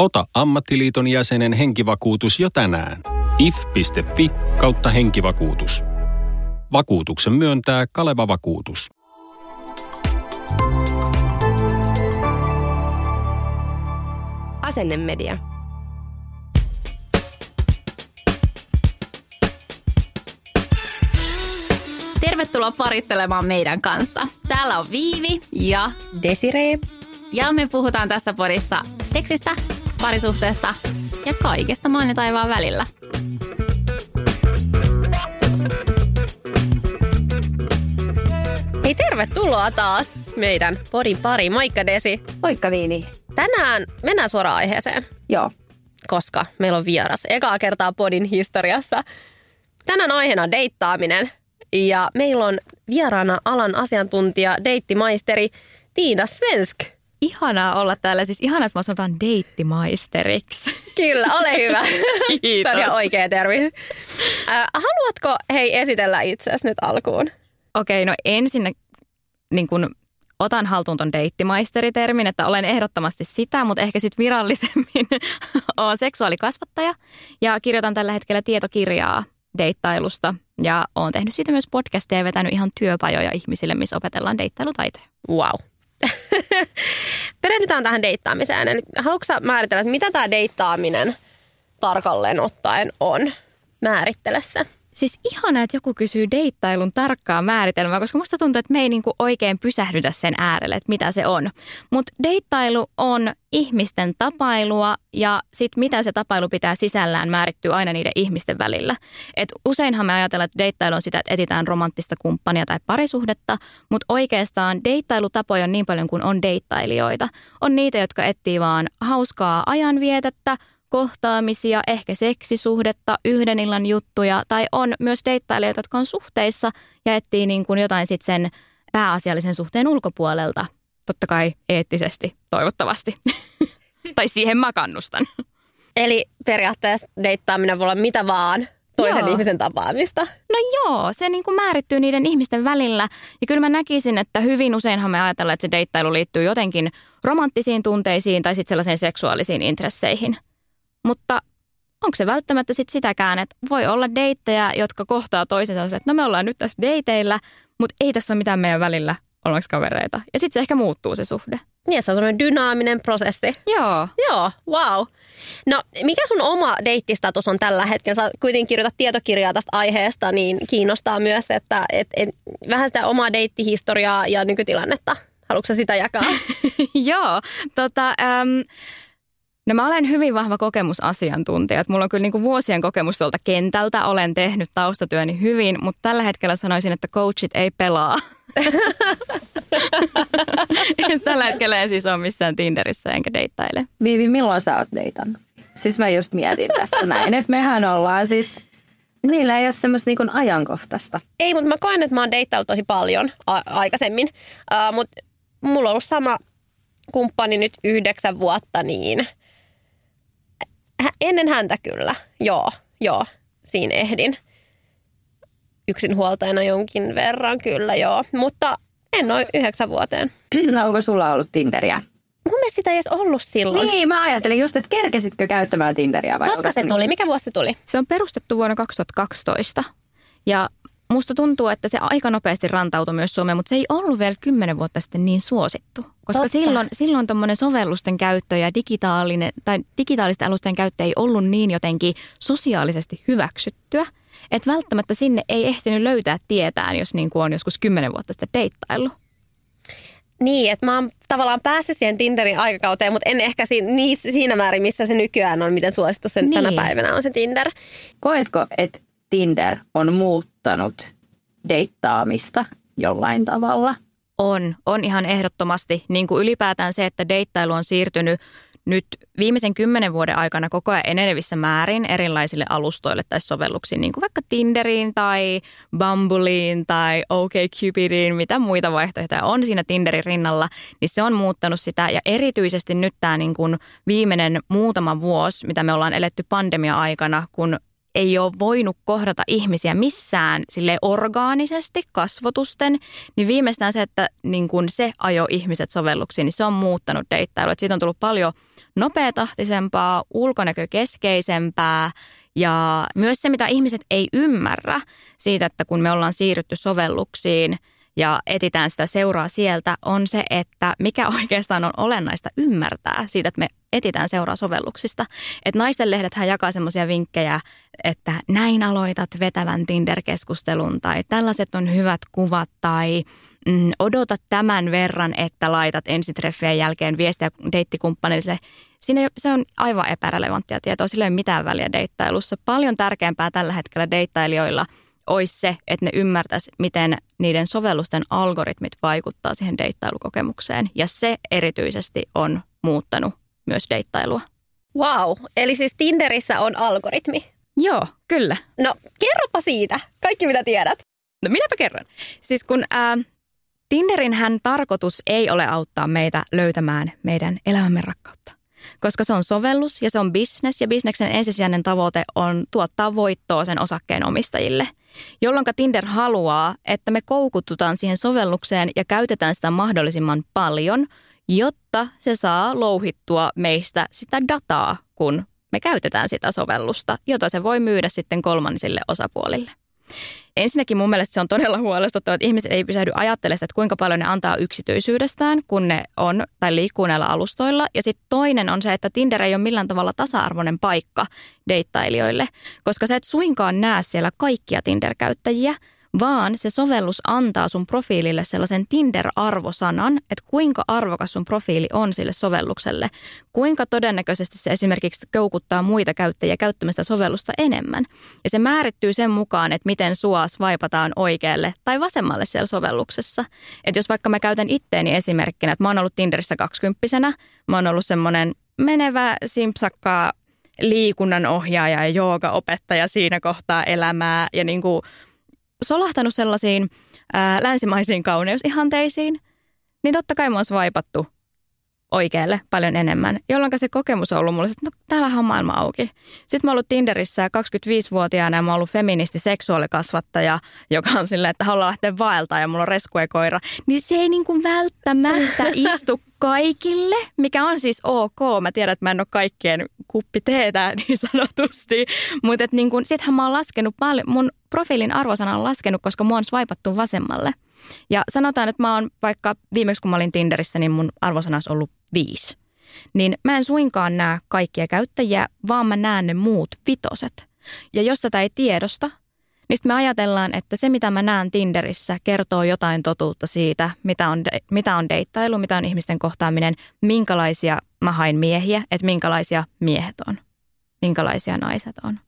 Ota ammattiliiton jäsenen henkivakuutus jo tänään. if.fi kautta henkivakuutus. Vakuutuksen myöntää Kaleva Vakuutus. Asennemedia. Tervetuloa parittelemaan meidän kanssa. Täällä on Viivi ja Desiree. Ja me puhutaan tässä podissa seksistä, parisuhteesta ja kaikesta maan ja taivaan välillä. Hei, tervetuloa taas meidän podin pari. Moikka Desi. Moikka Viini. Tänään mennään suoraan aiheeseen, Joo. koska meillä on vieras ekaa kertaa podin historiassa. Tänään aiheena on deittaaminen ja meillä on vieraana alan asiantuntija, deittimaisteri Tiina Svensk. Ihanaa olla täällä. Siis ihanaa, että mä sanotaan deittimaisteriksi. Kyllä, ole hyvä. Kiitos. Se on ihan oikea termi. Äh, haluatko hei esitellä itseäsi nyt alkuun? Okei, no ensin niin kun otan haltuun ton deittimaisteritermin, että olen ehdottomasti sitä, mutta ehkä sitten virallisemmin olen seksuaalikasvattaja ja kirjoitan tällä hetkellä tietokirjaa deittailusta ja olen tehnyt siitä myös podcastia ja vetänyt ihan työpajoja ihmisille, missä opetellaan deittailutaitoja. Wow. Perehdytään tähän deittaamiseen. Eli haluatko sä määritellä, että mitä tämä deittaaminen tarkalleen ottaen on? Määrittele se. Siis ihana, että joku kysyy deittailun tarkkaa määritelmää, koska musta tuntuu, että me ei niinku oikein pysähdytä sen äärelle, että mitä se on. Mutta deittailu on ihmisten tapailua ja sitten mitä se tapailu pitää sisällään määrittyy aina niiden ihmisten välillä. Et useinhan me ajatellaan, että deittailu on sitä, että etsitään romanttista kumppania tai parisuhdetta, mutta oikeastaan deittailutapoja on niin paljon kuin on deittailijoita. On niitä, jotka etsii vaan hauskaa ajanvietettä, kohtaamisia, ehkä seksisuhdetta, yhden illan juttuja, tai on myös deittailijoita, jotka on suhteissa ja etsii niin kuin jotain sitten sen pääasiallisen suhteen ulkopuolelta. Totta kai eettisesti, toivottavasti. tai siihen mä kannustan. Eli periaatteessa deittaaminen voi olla mitä vaan toisen Joo. ihmisen tapaamista. No joo, se niin kuin määrittyy niiden ihmisten välillä. Ja kyllä mä näkisin, että hyvin useinhan me ajatellaan, että se deittailu liittyy jotenkin romanttisiin tunteisiin tai sitten sellaisiin seksuaalisiin intresseihin. Mutta onko se välttämättä sit sitäkään, että voi olla deittejä, jotka kohtaa toisensa että no me ollaan nyt tässä deiteillä, mutta ei tässä ole mitään meidän välillä, ollaanko kavereita. Ja sitten se ehkä muuttuu se suhde. Niin, se on semmoinen dynaaminen prosessi. Joo. Joo, wow. No, mikä sun oma deittistatus on tällä hetkellä? Sä kuitenkin kirjoitat tietokirjaa tästä aiheesta, niin kiinnostaa myös, että et, et, vähän sitä omaa deittihistoriaa ja nykytilannetta. Haluatko sitä jakaa? Joo, tota, äm, no mä olen hyvin vahva kokemusasiantuntija. Että Mulla on kyllä niinku vuosien kokemus tuolta kentältä. Olen tehnyt taustatyöni hyvin, mutta tällä hetkellä sanoisin, että coachit ei pelaa. tällä hetkellä en siis ole missään Tinderissä enkä deittaile. Viivi, milloin sä oot deitannut? Siis mä just mietin tässä näin, että mehän ollaan siis, meillä ei ole semmoista niin ajankohtaista. Ei, mutta mä koen, että mä oon deittaillut tosi paljon a- aikaisemmin. Uh, mutta mulla on ollut sama kumppani nyt yhdeksän vuotta, niin ennen häntä kyllä. Joo, joo, siinä ehdin. Yksinhuoltajana jonkin verran kyllä, joo. Mutta en noin yhdeksän vuoteen. No, onko sulla ollut Tinderiä? Mun mielestä sitä ei edes ollut silloin. Niin, mä ajattelin just, että kerkesitkö käyttämään Tinderiä vai Koska se tuli? Mikä vuosi se tuli? Se on perustettu vuonna 2012 ja musta tuntuu, että se aika nopeasti rantautui myös Suomeen, mutta se ei ollut vielä kymmenen vuotta sitten niin suosittu. Koska Totta. silloin, silloin tuommoinen sovellusten käyttö ja digitaalinen, tai digitaalisten alusten käyttö ei ollut niin jotenkin sosiaalisesti hyväksyttyä. Että välttämättä sinne ei ehtinyt löytää tietään, jos niin kuin on joskus kymmenen vuotta sitten deittaillut. Niin, että mä oon tavallaan päässyt siihen Tinderin aikakauteen, mutta en ehkä siinä, niin, siinä määrin, missä se nykyään on, miten suosittu se niin. tänä päivänä on se Tinder. Koetko, että Tinder on muuttanut deittaamista jollain tavalla? On, on ihan ehdottomasti. Niin kuin ylipäätään se, että deittailu on siirtynyt nyt viimeisen kymmenen vuoden aikana koko ajan enenevissä määrin erilaisille alustoille tai sovelluksiin, niin kuin vaikka Tinderiin tai Bumbleiin tai OkCupidiin, mitä muita vaihtoehtoja on siinä Tinderin rinnalla, niin se on muuttanut sitä. Ja erityisesti nyt tämä niin kuin viimeinen muutama vuosi, mitä me ollaan eletty pandemia-aikana, kun ei ole voinut kohdata ihmisiä missään sille orgaanisesti kasvotusten, niin viimeistään se, että niin kun se ajo ihmiset sovelluksiin, niin se on muuttanut deittailua. Siitä on tullut paljon nopeatahtisempaa, ulkonäkökeskeisempää ja myös se, mitä ihmiset ei ymmärrä siitä, että kun me ollaan siirrytty sovelluksiin – ja etitään sitä seuraa sieltä, on se, että mikä oikeastaan on olennaista ymmärtää siitä, että me etitään seuraa sovelluksista. Että naisten lehdethän jakaa semmoisia vinkkejä, että näin aloitat vetävän Tinder-keskustelun tai tällaiset on hyvät kuvat tai mm, odota tämän verran, että laitat ensitreffien jälkeen viestiä deittikumppanille. Siinä se on aivan epärelevanttia tietoa, sillä ei ole mitään väliä deittailussa. Paljon tärkeämpää tällä hetkellä deittailijoilla – olisi se, että ne ymmärtäisi, miten niiden sovellusten algoritmit vaikuttaa siihen deittailukokemukseen. Ja se erityisesti on muuttanut myös deittailua. Wow, eli siis Tinderissä on algoritmi. Joo, kyllä. No, kerropa siitä, kaikki mitä tiedät. No minäpä kerron. Siis kun ää, Tinderin hän tarkoitus ei ole auttaa meitä löytämään meidän elämämme rakkautta koska se on sovellus ja se on business ja bisneksen ensisijainen tavoite on tuottaa voittoa sen osakkeen omistajille. Jolloin Tinder haluaa, että me koukututaan siihen sovellukseen ja käytetään sitä mahdollisimman paljon, jotta se saa louhittua meistä sitä dataa, kun me käytetään sitä sovellusta, jota se voi myydä sitten kolmansille osapuolille. Ensinnäkin mun mielestä se on todella huolestuttavaa, että ihmiset ei pysähdy ajattelemaan että kuinka paljon ne antaa yksityisyydestään, kun ne on tai liikkuu näillä alustoilla. Ja sitten toinen on se, että Tinder ei ole millään tavalla tasa-arvoinen paikka deittailijoille, koska sä et suinkaan näe siellä kaikkia Tinder-käyttäjiä, vaan se sovellus antaa sun profiilille sellaisen Tinder-arvosanan, että kuinka arvokas sun profiili on sille sovellukselle. Kuinka todennäköisesti se esimerkiksi koukuttaa muita käyttäjiä käyttämästä sovellusta enemmän. Ja se määrittyy sen mukaan, että miten sua vaipataan oikealle tai vasemmalle siellä sovelluksessa. Että jos vaikka mä käytän itteeni esimerkkinä, että mä oon ollut Tinderissä kaksikymppisenä, mä oon ollut semmoinen menevä simpsakka liikunnan ohjaaja ja joogaopettaja siinä kohtaa elämää ja niin kuin solahtanut sellaisiin ää, länsimaisiin kauneusihanteisiin, niin totta kai mä vaipattu oikealle paljon enemmän, jolloin se kokemus on ollut mulle, että no täällähän on maailma auki. Sitten mä oon ollut Tinderissä 25-vuotiaana ja mä oon ollut feministi seksuaalikasvattaja, joka on silleen, että haluaa lähteä vaeltaa ja mulla on koira. Niin se ei niin kuin välttämättä istu kaikille, mikä on siis ok. Mä tiedän, että mä en ole kaikkien kuppi teetä niin sanotusti, mutta niin sittenhän mä oon laskenut paljon, mun profiilin arvosana on laskenut, koska mua on swipattu vasemmalle. Ja sanotaan, että mä oon vaikka viimeksi kun mä olin Tinderissä, niin mun arvosana olisi ollut viisi. Niin mä en suinkaan näe kaikkia käyttäjiä, vaan mä näen ne muut vitoset. Ja jos tätä ei tiedosta, niin me ajatellaan, että se mitä mä näen Tinderissä kertoo jotain totuutta siitä, mitä on, de- mitä on deittailu, mitä on ihmisten kohtaaminen, minkälaisia mä hain miehiä, että minkälaisia miehet on, minkälaisia naiset on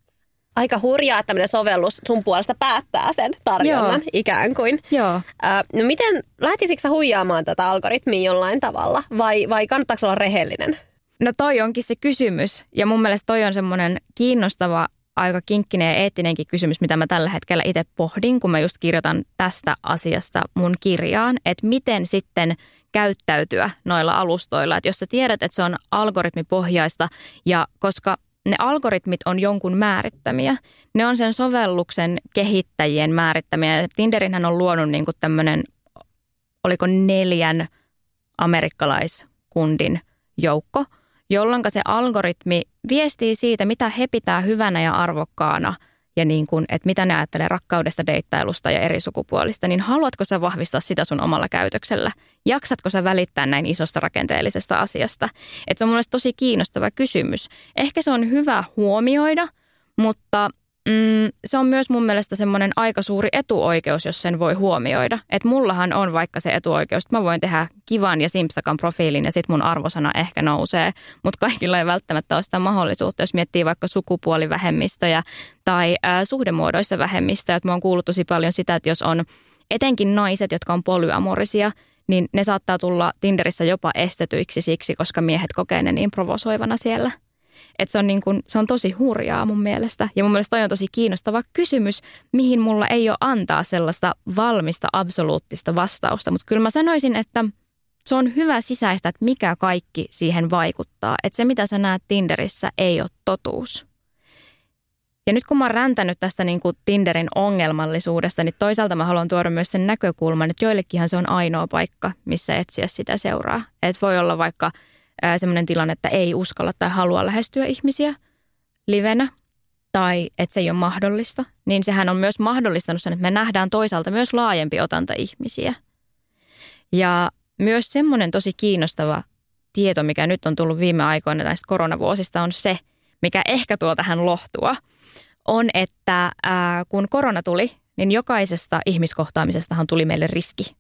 aika hurjaa, että tämmöinen sovellus sun puolesta päättää sen tarjonnan Joo. ikään kuin. Joo. Ö, no miten, lähtisikö huijaamaan tätä algoritmia jollain tavalla vai, vai kannattaako olla rehellinen? No toi onkin se kysymys ja mun mielestä toi on semmoinen kiinnostava aika kinkkinen ja eettinenkin kysymys, mitä mä tällä hetkellä itse pohdin, kun mä just kirjoitan tästä asiasta mun kirjaan, että miten sitten käyttäytyä noilla alustoilla. Että jos sä tiedät, että se on algoritmipohjaista ja koska ne algoritmit on jonkun määrittämiä. Ne on sen sovelluksen kehittäjien määrittämiä. Tinderinhän on luonut niin kuin tämmöinen, oliko neljän amerikkalaiskundin joukko, jolloin se algoritmi viestii siitä, mitä he pitää hyvänä ja arvokkaana – ja niin kuin, että mitä ne ajattelee rakkaudesta, deittailusta ja eri sukupuolista, niin haluatko sä vahvistaa sitä sun omalla käytöksellä? Jaksatko sä välittää näin isosta rakenteellisesta asiasta? Että se on mun tosi kiinnostava kysymys. Ehkä se on hyvä huomioida, mutta mm, se on myös mun mielestä semmoinen aika suuri etuoikeus, jos sen voi huomioida. Että mullahan on vaikka se etuoikeus, että mä voin tehdä kivan ja simpsakan profiilin ja sit mun arvosana ehkä nousee. Mutta kaikilla ei välttämättä ole sitä mahdollisuutta, jos miettii vaikka sukupuolivähemmistöjä tai ää, suhdemuodoissa vähemmistöjä. Että mä oon kuullut tosi paljon sitä, että jos on etenkin naiset, jotka on polyamorisia, niin ne saattaa tulla Tinderissä jopa estetyiksi siksi, koska miehet kokee ne niin provosoivana siellä – että se on, niin kuin, se on tosi hurjaa mun mielestä. Ja mun mielestä toi on tosi kiinnostava kysymys, mihin mulla ei ole antaa sellaista valmista, absoluuttista vastausta. Mutta kyllä mä sanoisin, että se on hyvä sisäistä, että mikä kaikki siihen vaikuttaa. Että se, mitä sä näet Tinderissä, ei ole totuus. Ja nyt kun mä oon räntänyt tästä niin kuin Tinderin ongelmallisuudesta, niin toisaalta mä haluan tuoda myös sen näkökulman, että joillekinhan se on ainoa paikka, missä etsiä sitä seuraa. Että voi olla vaikka sellainen tilanne, että ei uskalla tai halua lähestyä ihmisiä livenä tai että se ei ole mahdollista, niin sehän on myös mahdollistanut sen, että me nähdään toisaalta myös laajempi otanta ihmisiä. Ja myös semmoinen tosi kiinnostava tieto, mikä nyt on tullut viime aikoina näistä koronavuosista, on se, mikä ehkä tuo tähän lohtua, on, että ää, kun korona tuli, niin jokaisesta ihmiskohtaamisestahan tuli meille riski.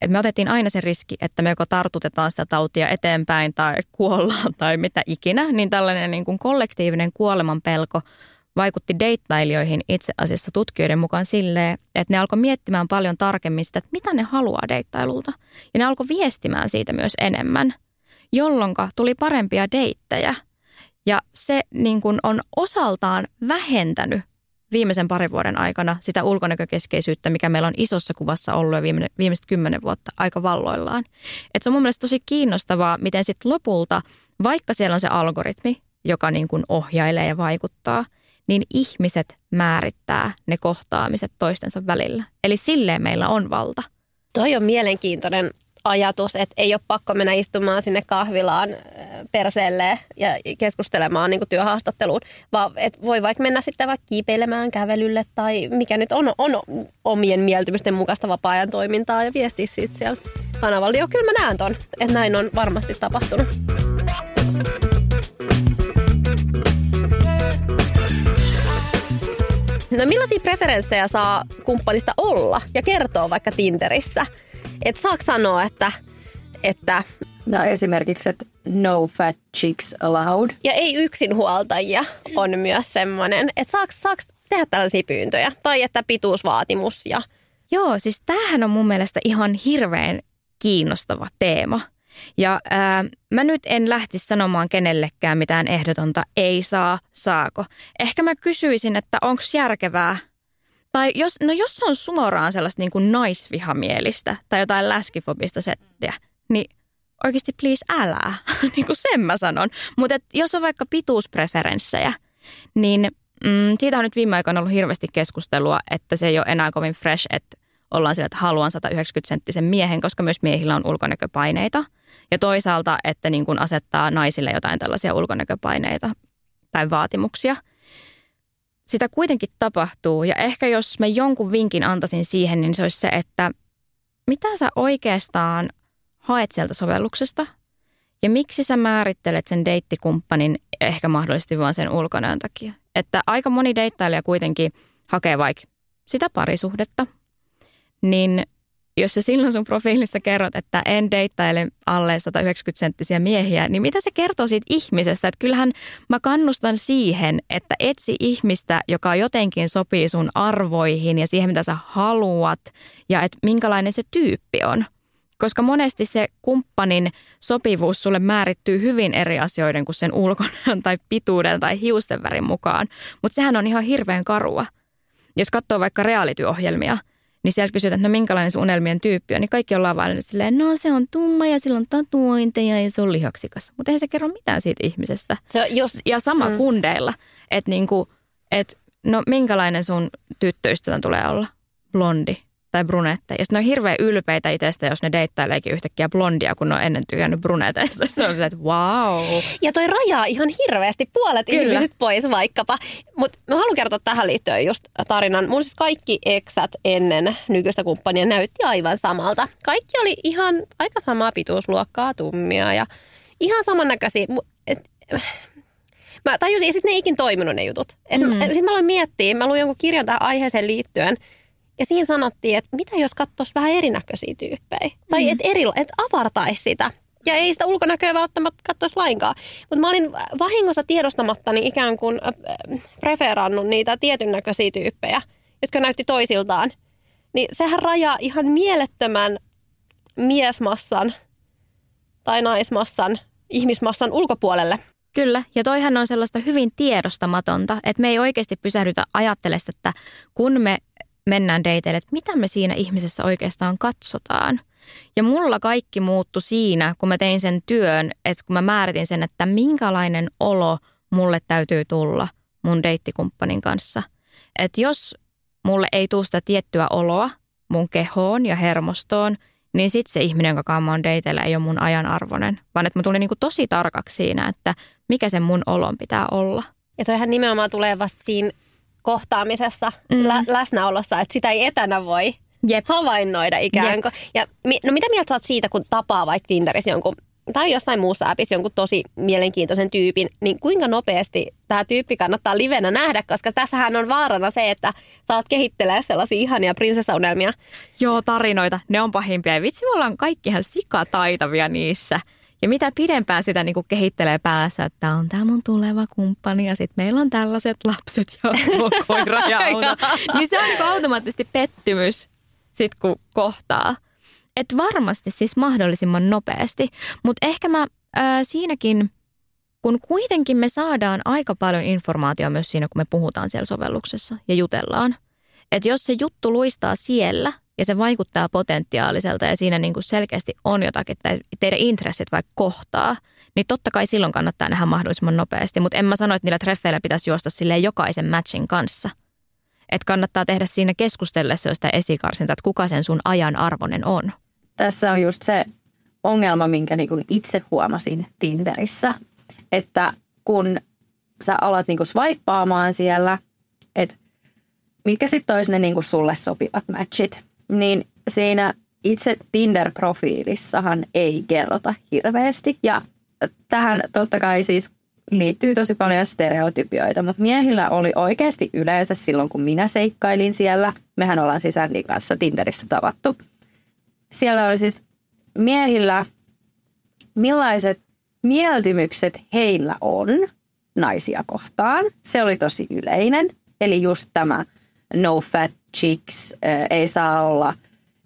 Et me otettiin aina se riski, että me joko tartutetaan sitä tautia eteenpäin tai kuollaan tai mitä ikinä, niin tällainen niin kuin kollektiivinen kuoleman pelko vaikutti deittailijoihin itse asiassa tutkijoiden mukaan silleen, että ne alkoi miettimään paljon tarkemmin sitä, että mitä ne haluaa deittailulta. Ja ne alkoi viestimään siitä myös enemmän, jolloin tuli parempia deittejä. Ja se niin kuin on osaltaan vähentänyt viimeisen parin vuoden aikana sitä ulkonäkökeskeisyyttä, mikä meillä on isossa kuvassa ollut jo viime, viimeiset kymmenen vuotta aika valloillaan. Et se on mun mielestä tosi kiinnostavaa, miten sitten lopulta, vaikka siellä on se algoritmi, joka niin kuin ohjailee ja vaikuttaa – niin ihmiset määrittää ne kohtaamiset toistensa välillä. Eli silleen meillä on valta. Toi on mielenkiintoinen ajatus, että ei ole pakko mennä istumaan sinne kahvilaan perseelle ja keskustelemaan niin työhaastatteluun, vaan että voi vaikka mennä sitten vaikka kiipeilemään kävelylle tai mikä nyt on, on omien mieltymysten mukaista vapaa-ajan toimintaa ja viestiä siitä siellä kanavalla. Joo, kyllä mä näen ton, että näin on varmasti tapahtunut. No millaisia preferenssejä saa kumppanista olla ja kertoa vaikka Tinderissä? Että saako sanoa, että, että No esimerkiksi, että no fat chicks allowed. Ja ei yksinhuoltajia on myös semmoinen, että saako, saako tehdä tällaisia pyyntöjä? Tai että pituusvaatimus ja... Joo, siis tämähän on mun mielestä ihan hirveän kiinnostava teema – ja ää, mä nyt en lähtisi sanomaan kenellekään mitään ehdotonta ei saa, saako. Ehkä mä kysyisin, että onko järkevää tai jos, no jos on suoraan sellaista niin kuin naisvihamielistä tai jotain läskifobista settiä, niin oikeasti please älä. niin kuin sen mä sanon. Mutta jos on vaikka pituuspreferenssejä, niin mm, siitä on nyt viime aikoina ollut hirveästi keskustelua, että se ei ole enää kovin fresh, että ollaan sillä, että haluan 190 senttisen miehen, koska myös miehillä on ulkonäköpaineita – ja toisaalta, että niin kuin asettaa naisille jotain tällaisia ulkonäköpaineita tai vaatimuksia. Sitä kuitenkin tapahtuu. Ja ehkä jos mä jonkun vinkin antaisin siihen, niin se olisi se, että mitä sä oikeastaan haet sieltä sovelluksesta? Ja miksi sä määrittelet sen deittikumppanin ehkä mahdollisesti vain sen ulkonäön takia. Että aika moni deittailija kuitenkin hakee vaikka sitä parisuhdetta, niin jos sä silloin sun profiilissa kerrot, että en deittaile alle 190 senttisiä miehiä, niin mitä se kertoo siitä ihmisestä? Että kyllähän mä kannustan siihen, että etsi ihmistä, joka jotenkin sopii sun arvoihin ja siihen, mitä sä haluat ja että minkälainen se tyyppi on. Koska monesti se kumppanin sopivuus sulle määrittyy hyvin eri asioiden kuin sen ulkonäön tai pituuden tai hiusten värin mukaan. Mutta sehän on ihan hirveän karua. Jos katsoo vaikka reality-ohjelmia – niin sieltä kysytään, että no minkälainen sun unelmien tyyppi on, niin kaikki ollaan vaan silleen, no se on tumma ja sillä on tatuointeja ja se on lihaksikas. Mutta eihän se kerro mitään siitä ihmisestä. Se on jos, ja sama mm. kundeilla, että niinku, et, no minkälainen sun tyttöystävän tulee olla? Blondi tai brunette. Ja sitten ne on hirveän ylpeitä itsestä, jos ne deittaileekin yhtäkkiä blondia, kun ne on ennen tykännyt bruneteista. Se on se, että wow. Ja toi rajaa ihan hirveästi puolet Kyllä. ihmiset pois vaikkapa. Mutta mä haluan kertoa tähän liittyen just tarinan. Mun siis kaikki eksät ennen nykyistä kumppania näytti aivan samalta. Kaikki oli ihan aika samaa pituusluokkaa, tummia ja ihan samannäköisiä. Et, mä tajusin, että ne ei ikin toiminut ne jutut. mm. Sitten mä aloin miettiä, mä luin jonkun kirjan tähän aiheeseen liittyen – ja siinä sanottiin, että mitä jos katsoisi vähän erinäköisiä tyyppejä. Mm. Tai että eri, et avartaisi sitä. Ja ei sitä ulkonäköä välttämättä katsoisi lainkaan. Mutta mä olin vahingossa tiedostamatta niin ikään kuin äh, preferannut niitä tietyn näköisiä tyyppejä, jotka näytti toisiltaan. Niin sehän rajaa ihan mielettömän miesmassan tai naismassan, ihmismassan ulkopuolelle. Kyllä, ja toihan on sellaista hyvin tiedostamatonta, että me ei oikeasti pysähdytä ajattelemaan, että kun me mennään dateille, että mitä me siinä ihmisessä oikeastaan katsotaan. Ja mulla kaikki muuttui siinä, kun mä tein sen työn, että kun mä määritin sen, että minkälainen olo mulle täytyy tulla mun deittikumppanin kanssa. Että jos mulle ei tule sitä tiettyä oloa mun kehoon ja hermostoon, niin sitten se ihminen, kanssa mä oon ei ole mun ajan arvoinen. Vaan että mä tulin niinku tosi tarkaksi siinä, että mikä sen mun olon pitää olla. Ja toihan nimenomaan tulee vasta siinä kohtaamisessa, mm. lä- läsnäolossa, että sitä ei etänä voi Jep. havainnoida ikään kuin. Ja mi- no mitä mieltä sä oot siitä, kun tapaa vaikka Tinderissä jonkun tai jossain muussa appissa jonkun tosi mielenkiintoisen tyypin, niin kuinka nopeasti tämä tyyppi kannattaa livenä nähdä, koska tässähän on vaarana se, että saat kehittelee sellaisia ihania prinsessaunelmia. Joo, tarinoita. Ne on pahimpia. Ja vitsi, me ollaan kaikki ihan sikataitavia niissä. Ja mitä pidempään sitä niin kuin kehittelee päässä, että on tämä mun tuleva kumppani ja sitten meillä on tällaiset lapset ja koira ja auto. niin se on niin kuin automaattisesti pettymys sit kun kohtaa. Et varmasti siis mahdollisimman nopeasti, mutta ehkä mä ää, siinäkin, kun kuitenkin me saadaan aika paljon informaatiota myös siinä, kun me puhutaan siellä sovelluksessa ja jutellaan. Että jos se juttu luistaa siellä ja se vaikuttaa potentiaaliselta ja siinä niin kuin selkeästi on jotakin, että teidän intressit vaikka kohtaa, niin totta kai silloin kannattaa nähdä mahdollisimman nopeasti. Mutta en mä sano, että niillä treffeillä pitäisi juosta sille jokaisen matchin kanssa. Että kannattaa tehdä siinä keskustellessa sitä esikarsinta, että kuka sen sun ajan arvoinen on. Tässä on just se ongelma, minkä niin kuin itse huomasin Tinderissä, että kun sä alat niin kuin siellä, että mitkä sitten olisi ne niin kuin sulle sopivat matchit, niin siinä itse Tinder-profiilissahan ei kerrota hirveästi. Ja tähän totta kai siis liittyy tosi paljon stereotypioita, mutta miehillä oli oikeasti yleensä silloin, kun minä seikkailin siellä. Mehän ollaan siis Andin kanssa Tinderissä tavattu. Siellä oli siis miehillä, millaiset mieltymykset heillä on naisia kohtaan. Se oli tosi yleinen. Eli just tämä no fat chicks, ei saa olla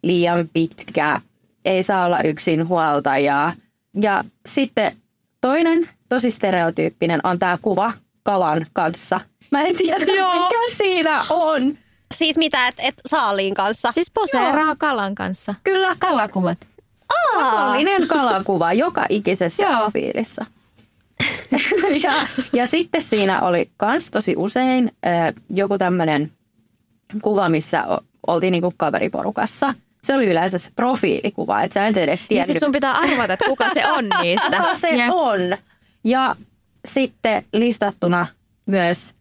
liian pitkä, ei saa olla yksin huoltaja. Ja sitten toinen tosi stereotyyppinen on tämä kuva kalan kanssa. Mä en tiedä, mikä siinä on. Siis mitä, että et saaliin kanssa? Siis poseeraa kalan kanssa. Kyllä, kalakuvat. Pakollinen kalakuva joka ikisessä Joo. profiilissa. ja, ja sitten siinä oli kans tosi usein äh, joku tämmöinen kuva, missä oltiin niinku kaveriporukassa. Se oli yleensä se profiilikuva, että sä et edes Ja tiedä, sitten sun pitää arvata, että kuka se on niistä. kuka se Jep. on. Ja sitten listattuna myös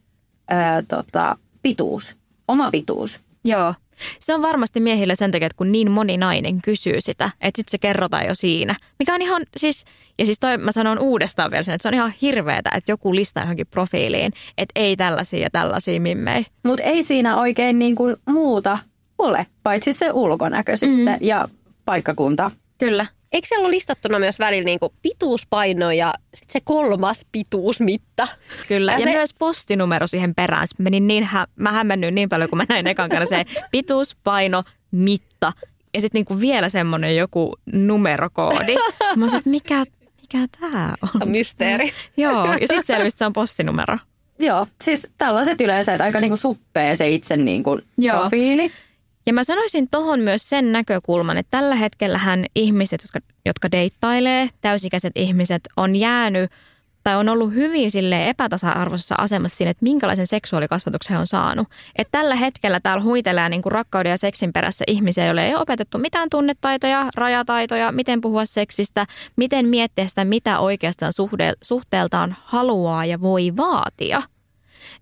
äh, tota, pituus, oma pituus. Joo. Se on varmasti miehillä sen takia, että kun niin moni nainen kysyy sitä, että sitten se kerrotaan jo siinä. Mikä on ihan siis, ja siis toi mä sanon uudestaan vielä sen, että se on ihan hirveetä, että joku listaa johonkin profiiliin, että ei tällaisia ja tällaisia mimmei. Mutta ei siinä oikein niin kuin muuta ole, paitsi se ulkonäkö sitten ja paikkakunta. Kyllä. Eikö siellä ole listattuna myös välillä niinku pituuspaino ja sit se kolmas pituusmitta? Kyllä. Ja Ja, se- myös postinumero siihen perään. Sitten Menin niin, hä- mä hämmennyin niin paljon, kun mä näin ekan kerran se pituus, paino, mitta. Ja sitten niinku vielä semmoinen joku numerokoodi. Mä sanoin, että mikä, mikä tämä on? Mysteeri. Joo, ja sitten selvisi, se on postinumero. Joo, siis tällaiset yleensä, että aika niin kuin suppee se itse niin kuin Joo. profiili. Ja mä sanoisin tohon myös sen näkökulman, että tällä hetkellähän ihmiset, jotka, jotka deittailee, täysikäiset ihmiset, on jäänyt tai on ollut hyvin sille epätasa-arvoisessa asemassa siinä, että minkälaisen seksuaalikasvatuksen he on saanut. Että tällä hetkellä täällä huitelee niin kuin rakkauden ja seksin perässä ihmisiä, joille ei ole opetettu mitään tunnetaitoja, rajataitoja, miten puhua seksistä, miten miettiä sitä, mitä oikeastaan suhde, suhteeltaan haluaa ja voi vaatia –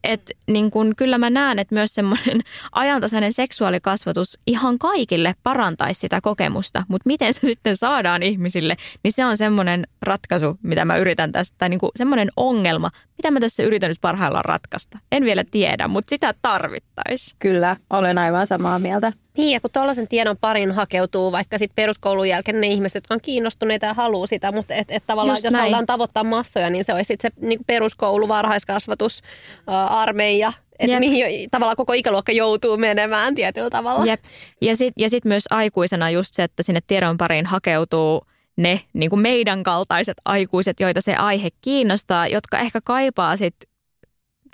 että niin kun, kyllä mä näen, että myös semmoinen ajantasainen seksuaalikasvatus ihan kaikille parantaisi sitä kokemusta, mutta miten se sitten saadaan ihmisille, niin se on semmoinen ratkaisu, mitä mä yritän tästä, tai niin semmoinen ongelma, mitä mä tässä yritän nyt parhaillaan ratkaista. En vielä tiedä, mutta sitä tarvittaisi. Kyllä, olen aivan samaa mieltä. Niin, ja kun tuollaisen tiedon parin hakeutuu vaikka sit peruskoulun jälkeen ne ihmiset, jotka on kiinnostuneita ja haluaa sitä, mutta et, et tavallaan Just jos näin. halutaan tavoittaa massoja, niin se olisi sit se niin peruskoulu, varhaiskasvatus, ä, armeija, että mihin jo- tavallaan koko ikäluokka joutuu menemään tietyllä tavalla. Jep. Ja sitten ja sit myös aikuisena just se, että sinne tiedon pariin hakeutuu ne niin kuin meidän kaltaiset aikuiset, joita se aihe kiinnostaa, jotka ehkä kaipaa sit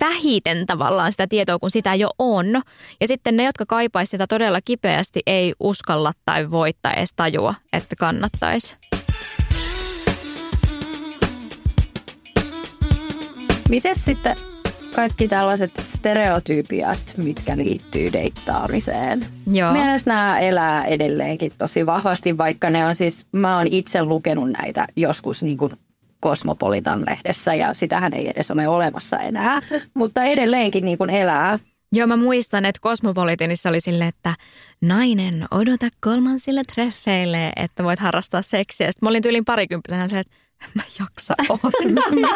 vähiten tavallaan sitä tietoa, kun sitä jo on. Ja sitten ne, jotka kaipaisi sitä todella kipeästi, ei uskalla tai voi tai edes tajua, että kannattaisi. Miten sitten kaikki tällaiset stereotypiat, mitkä liittyy deittaamiseen. Joo. Mielestäni nämä elää edelleenkin tosi vahvasti, vaikka ne on siis, mä oon itse lukenut näitä joskus niin kuin Cosmopolitan lehdessä ja sitähän ei edes ole olemassa enää, mutta edelleenkin niin kuin elää. Joo, mä muistan, että Cosmopolitanissa oli silleen, että nainen, odota kolmansille treffeille, että voit harrastaa seksiä. Sitten mä olin tyylin parikymppisenä se, että mä jaksa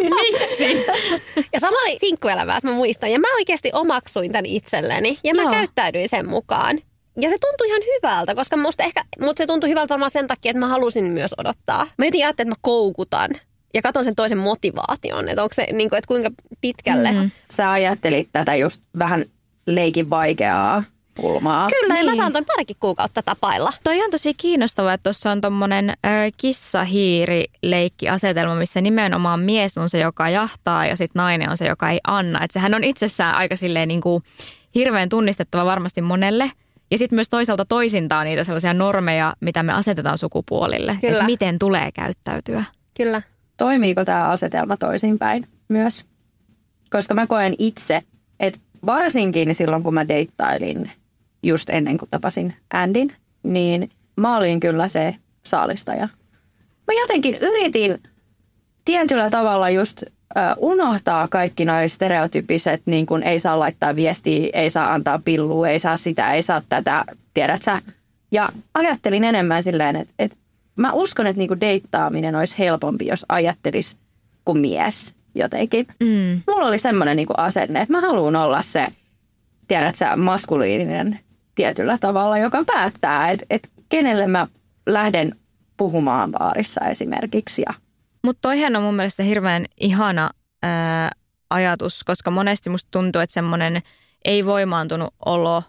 Miksi? Ja sama oli sinkkuelämässä, mä muistan. Ja mä oikeasti omaksuin tämän itselleni ja mä Joo. käyttäydyin sen mukaan. Ja se tuntui ihan hyvältä, koska musta ehkä, mutta se tuntui hyvältä varmaan sen takia, että mä halusin myös odottaa. Mä jotenkin ajattelin, että mä koukutan ja katson sen toisen motivaation, että onko se, niin kuin, että kuinka pitkälle. Mhm. Mm-hmm. Sä ajattelit tätä just vähän leikin vaikeaa pulmaa. Kyllä, niin. ja mä Niin. saatoin parikin kuukautta tapailla. Toi on tosi kiinnostavaa, että tuossa on tommonen kissa-hiiri-leikki-asetelma, missä nimenomaan mies on se, joka jahtaa ja sitten nainen on se, joka ei anna. Et sehän on itsessään aika silleen niin kuin hirveän tunnistettava varmasti monelle. Ja sitten myös toisaalta toisintaa niitä sellaisia normeja, mitä me asetetaan sukupuolille. Kyllä. Että miten tulee käyttäytyä. Kyllä. Toimiiko tämä asetelma toisinpäin myös? Koska mä koen itse, että varsinkin silloin kun mä deittailin just ennen kuin tapasin Andin, niin mä olin kyllä se saalistaja. Mä jotenkin yritin tietyllä tavalla just unohtaa kaikki noi stereotypiset, niin kuin ei saa laittaa viestiä, ei saa antaa pillua, ei saa sitä, ei saa tätä, tiedät sä. Ja ajattelin enemmän silleen, että, että mä uskon, että niinku deittaaminen olisi helpompi, jos ajattelis kuin mies jotenkin. Mm. Mulla oli semmoinen niinku asenne, että mä haluan olla se, tiedät sä, maskuliininen tietyllä tavalla, joka päättää, että, että kenelle mä lähden puhumaan baarissa esimerkiksi. Mutta toihan on mun mielestä hirveän ihana ää, ajatus, koska monesti musta tuntuu, että semmoinen ei voimaantunut olo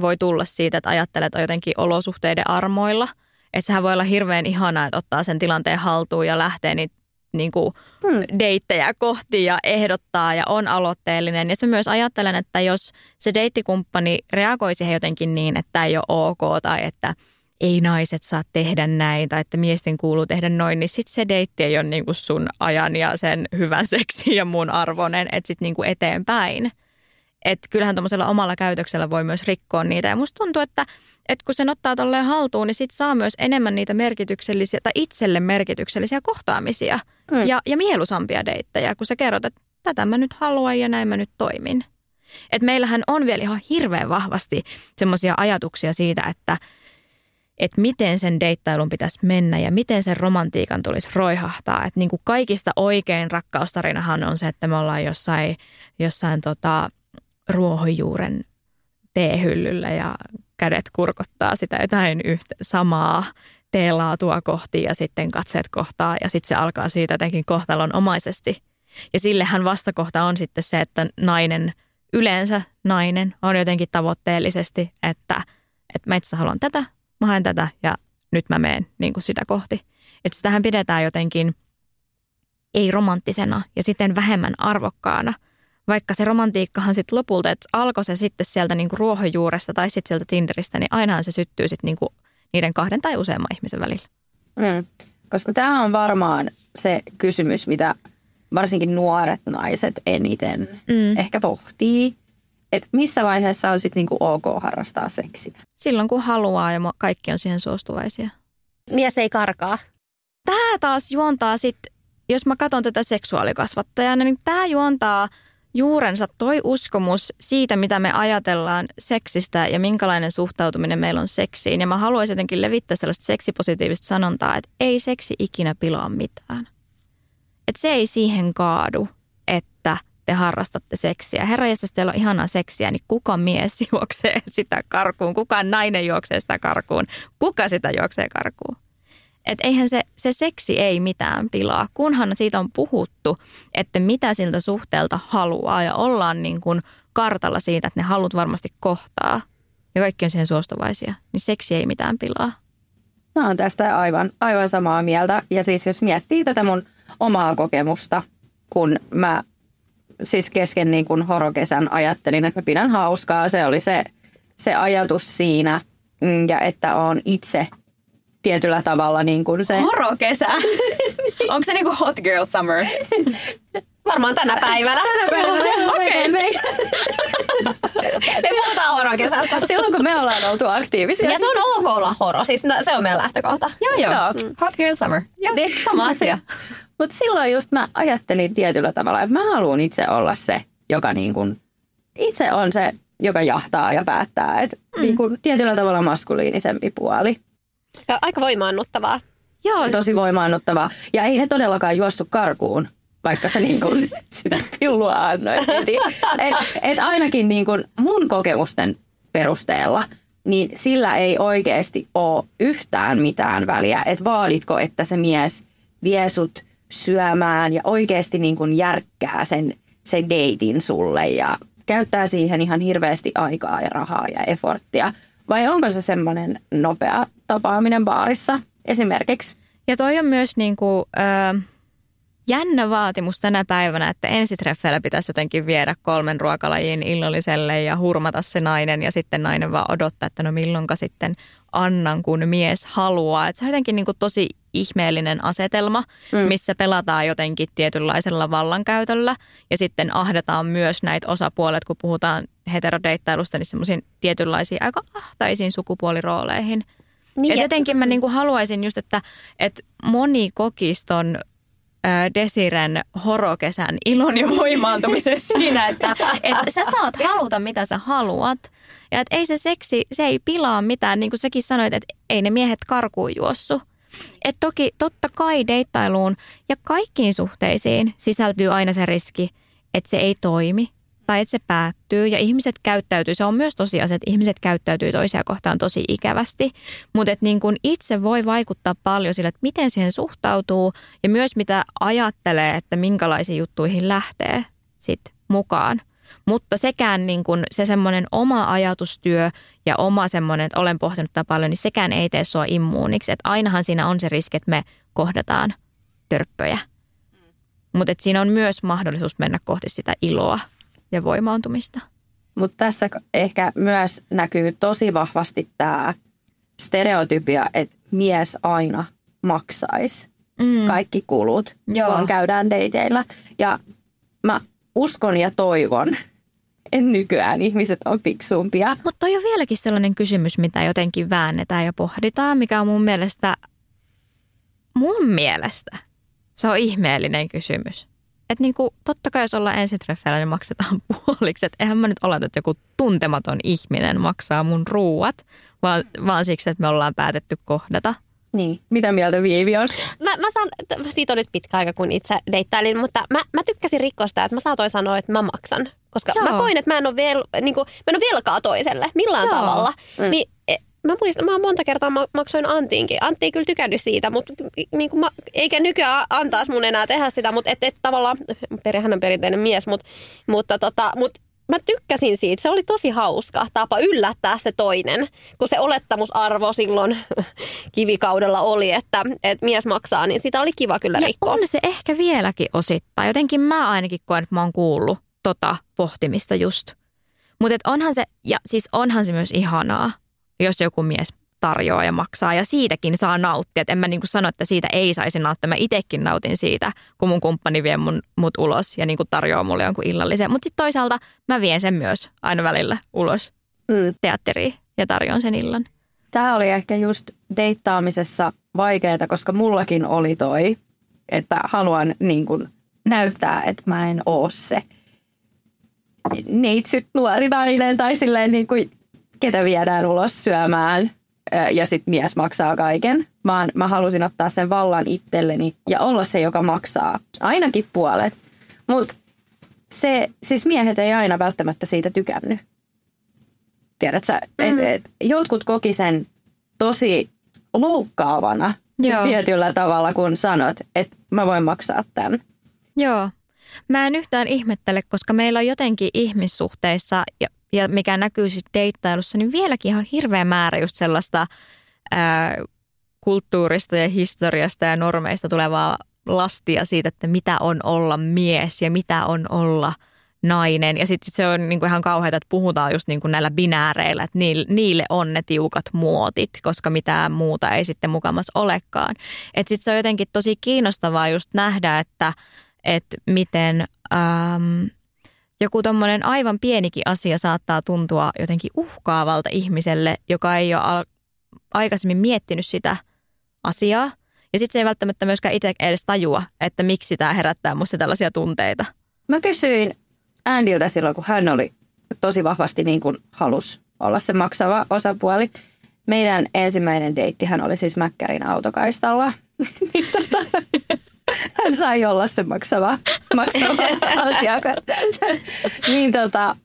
voi tulla siitä, että ajattelet että on jotenkin olosuhteiden armoilla. Että sehän voi olla hirveän ihanaa, että ottaa sen tilanteen haltuun ja lähtee niitä niin kuin Hmm. deittejä kohti ja ehdottaa ja on aloitteellinen. Ja sitten myös ajattelen, että jos se deittikumppani reagoi siihen jotenkin niin, että tämä ei ole ok tai että ei naiset saa tehdä näin tai että miesten kuuluu tehdä noin, niin sitten se deitti ei ole niinku sun ajan ja sen hyvän seksin ja mun arvoinen, että sitten niinku eteenpäin. Että kyllähän tuommoisella omalla käytöksellä voi myös rikkoa niitä. Ja musta tuntuu, että, että kun sen ottaa tolleen haltuun, niin sitten saa myös enemmän niitä merkityksellisiä tai itselle merkityksellisiä kohtaamisia Mm. ja, ja mieluisampia deittejä, kun sä kerrot, että tätä mä nyt haluan ja näin mä nyt toimin. Et meillähän on vielä ihan hirveän vahvasti semmoisia ajatuksia siitä, että että miten sen deittailun pitäisi mennä ja miten sen romantiikan tulisi roihahtaa. Että niin kuin kaikista oikein rakkaustarinahan on se, että me ollaan jossain, jossain tota, ruohonjuuren teehyllyllä ja kädet kurkottaa sitä jotain yhtä samaa teelaatua kohti ja sitten katseet kohtaa ja sitten se alkaa siitä jotenkin kohtalonomaisesti. Ja sillehän vastakohta on sitten se, että nainen, yleensä nainen on jotenkin tavoitteellisesti, että, että mä itse haluan tätä, mä haen tätä ja nyt mä meen niin kuin sitä kohti. Että sitähän pidetään jotenkin ei romanttisena ja sitten vähemmän arvokkaana. Vaikka se romantiikkahan sitten lopulta, että alkoi se sitten sieltä niinku ruohonjuuresta tai sitten sieltä Tinderistä, niin ainahan se syttyy sitten niinku niiden kahden tai useamman ihmisen välillä. Mm. Koska tämä on varmaan se kysymys, mitä varsinkin nuoret naiset eniten Mm. ehkä pohtii. Että missä vaiheessa on sitten niinku ok harrastaa seksiä. Silloin kun haluaa ja kaikki on siihen suostuvaisia. Mies ei karkaa. Tämä taas juontaa sitten, jos mä katson tätä seksuaalikasvattajana, niin tämä juontaa juurensa toi uskomus siitä, mitä me ajatellaan seksistä ja minkälainen suhtautuminen meillä on seksiin. Ja mä haluaisin jotenkin levittää sellaista seksipositiivista sanontaa, että ei seksi ikinä pilaa mitään. Että se ei siihen kaadu, että te harrastatte seksiä. Herra, jos teillä on ihanaa seksiä, niin kuka mies juoksee sitä karkuun? Kuka nainen juoksee sitä karkuun? Kuka sitä juoksee karkuun? Et eihän se, se seksi ei mitään pilaa, kunhan siitä on puhuttu, että mitä siltä suhteelta haluaa ja ollaan niin kuin kartalla siitä, että ne halut varmasti kohtaa ja kaikki on siihen suostuvaisia, niin seksi ei mitään pilaa. Mä oon tästä aivan, aivan samaa mieltä. Ja siis jos miettii tätä mun omaa kokemusta, kun mä siis kesken niin kuin horokesän ajattelin, että mä pidän hauskaa. Se oli se, se ajatus siinä. Mm, Ja että on itse tietyllä tavalla niin kuin se... Horokesä! Onko se niinku hot girl summer? Varmaan tänä päivänä. Tänä päivänä Okei. me, Me puhutaan horokesästä. Silloin kun me ollaan oltu aktiivisia. Ja se on ok olla horo, siis se on meidän lähtökohta. Joo, joo. Joo. Mm. Hot girl summer. Joo. Niin, sama asia. Mutta silloin just mä ajattelin tietyllä tavalla, että mä haluan itse olla se, joka niin kuin, itse on se, joka jahtaa ja päättää. Että mm. niin kuin, tietyllä tavalla maskuliinisempi puoli. Ja aika voimaannuttavaa. Joo, Tosi voimaannuttavaa. Ja ei ne todellakaan juostu karkuun, vaikka sä niin kuin sitä pillua annoit. heti. Et, et ainakin niin kuin mun kokemusten perusteella, niin sillä ei oikeasti ole yhtään mitään väliä, että vaaditko, että se mies vie sut syömään ja oikeasti niin kuin järkkää sen, sen deitin sulle ja käyttää siihen ihan hirveästi aikaa ja rahaa ja efforttia. Vai onko se semmoinen nopea tapaaminen baarissa esimerkiksi? Ja toi on myös niinku, ö, jännä vaatimus tänä päivänä, että ensitreffeillä pitäisi jotenkin viedä kolmen ruokalajin illalliselle ja hurmata se nainen ja sitten nainen vaan odottaa, että no milloinka sitten annan, kun mies haluaa. Että se on jotenkin niinku tosi ihmeellinen asetelma, mm. missä pelataan jotenkin tietynlaisella vallankäytöllä ja sitten ahdetaan myös näitä osapuolet, kun puhutaan heterodeittailusta, niin semmoisiin tietynlaisiin aika ahtaisiin sukupuolirooleihin. Niin, ja- jotenkin mä niinku haluaisin just, että, että moni kokisi ton ö, Desiren horokesän ilon ja voimaantumisen siinä, että, että sä saat haluta mitä sä haluat. Ja että ei se seksi, se ei pilaa mitään, niin kuin säkin sanoit, että ei ne miehet karkuun juossu. Et toki totta kai deittailuun ja kaikkiin suhteisiin sisältyy aina se riski, että se ei toimi tai että se päättyy ja ihmiset käyttäytyy, se on myös tosiasia, että ihmiset käyttäytyy toisia kohtaan tosi ikävästi, mutta että niin kun itse voi vaikuttaa paljon sillä, että miten siihen suhtautuu ja myös mitä ajattelee, että minkälaisiin juttuihin lähtee sit mukaan. Mutta sekään niin kun se semmoinen oma ajatustyö ja oma semmoinen, että olen pohtinut tätä paljon, niin sekään ei tee sua immuuniksi. Että ainahan siinä on se riski, että me kohdataan törppöjä. Mutta siinä on myös mahdollisuus mennä kohti sitä iloa ja voimaantumista. Mutta tässä ehkä myös näkyy tosi vahvasti tämä stereotypia, että mies aina maksaisi Mm. kaikki kulut, Joo. kun käydään dateilla. Ja mä uskon ja toivon, että nykyään ihmiset on fiksumpia. Mutta toi on vieläkin sellainen kysymys, mitä jotenkin väännetään ja pohditaan, mikä on mun mielestä, mun mielestä, se on ihmeellinen kysymys. Että niinku, totta kai jos ollaan ensitreffeillä, niin maksetaan puoliksi. Että eihän mä nyt oleta, että joku tuntematon ihminen maksaa mun ruuat, vaan, vaan siksi, että me ollaan päätetty kohdata. Niin. Mitä mieltä Viivi on? Mä, mä saan, siitä on nyt pitkä aika, kun itse deittailin, mutta mä, mä tykkäsin rikkoa sitä, että mä saatoin sanoa, että mä maksan. Koska Joo. mä koin, että mä en ole, vel, niin kuin, mä en ole velkaa toiselle millään Joo. tavalla. Mm. Niin, e, mä muistan, mä monta kertaa ma- maksoin Antiinkin. Antti ei kyllä tykännyt siitä, mutta niin kuin mä, eikä nykyään antaisi mun enää tehdä sitä, mutta et, et tavallaan, peri, hän on perinteinen mies, mutta, mutta tota, mut, mä tykkäsin siitä. Se oli tosi hauska tapa yllättää se toinen, kun se olettamusarvo silloin kivikaudella oli, että, että mies maksaa, niin sitä oli kiva kyllä Ja rikkoa. on se ehkä vieläkin osittain. Jotenkin mä ainakin koen, että mä oon kuullut tota pohtimista just. Mutta onhan se, ja siis onhan se myös ihanaa, jos joku mies tarjoaa ja maksaa ja siitäkin saa nauttia. Et en mä niinku sano, että siitä ei saisi nauttia. Mä itekin nautin siitä, kun mun kumppani vie mun, mut ulos ja niinku tarjoaa mulle jonkun illallisen. Mutta sitten toisaalta mä vien sen myös aina välillä ulos Mm. teatteriin ja tarjoan sen illan. Tämä oli ehkä just deittaamisessa vaikeaa, koska mullakin oli toi, että haluan niin kuin näyttää, että mä en oo se neitsyt nuori nainen tai silleen niin kuin, ketä viedään ulos syömään ja sitten mies maksaa kaiken, vaan mä halusin ottaa sen vallan itselleni ja olla se, joka maksaa ainakin puolet. Mutta se, siis miehet ei aina välttämättä siitä tykännyt. Tiedätkö, mm. et, et, jotkut koki sen tosi loukkaavana Joo. tietyllä tavalla, kun sanot, että mä voin maksaa tämän. Joo. Mä en yhtään ihmettele, koska meillä on jotenkin ihmissuhteissa, ja, ja mikä näkyy siis deittailussa, niin vieläkin ihan hirveä määrä just sellaista ää, kulttuurista ja historiasta ja normeista tulevaa lastia siitä, että mitä on olla mies ja mitä on olla nainen. Ja sitten se on niinku ihan kauheata, että puhutaan just niinku näillä binääreillä, että niille, niille on ne tiukat muotit, koska mitään muuta ei sitten mukamas olekaan. Että sitten se on jotenkin tosi kiinnostavaa just nähdä, että, että miten äm, joku tommonen aivan pienikin asia saattaa tuntua jotenkin uhkaavalta ihmiselle, joka ei ole al- aikaisemmin miettinyt sitä asiaa. Ja sitten se ei välttämättä myöskään itse edes tajua, että miksi tämä herättää musta tällaisia tunteita. Mä kysyin Andiltä silloin, kun hän oli tosi vahvasti niin kuin halus olla se maksava osapuoli. Meidän ensimmäinen deittihän oli siis Mäkkärin autokaistalla. Niin tota, hän sai olla se maksava, maksava asiakas. niin tota,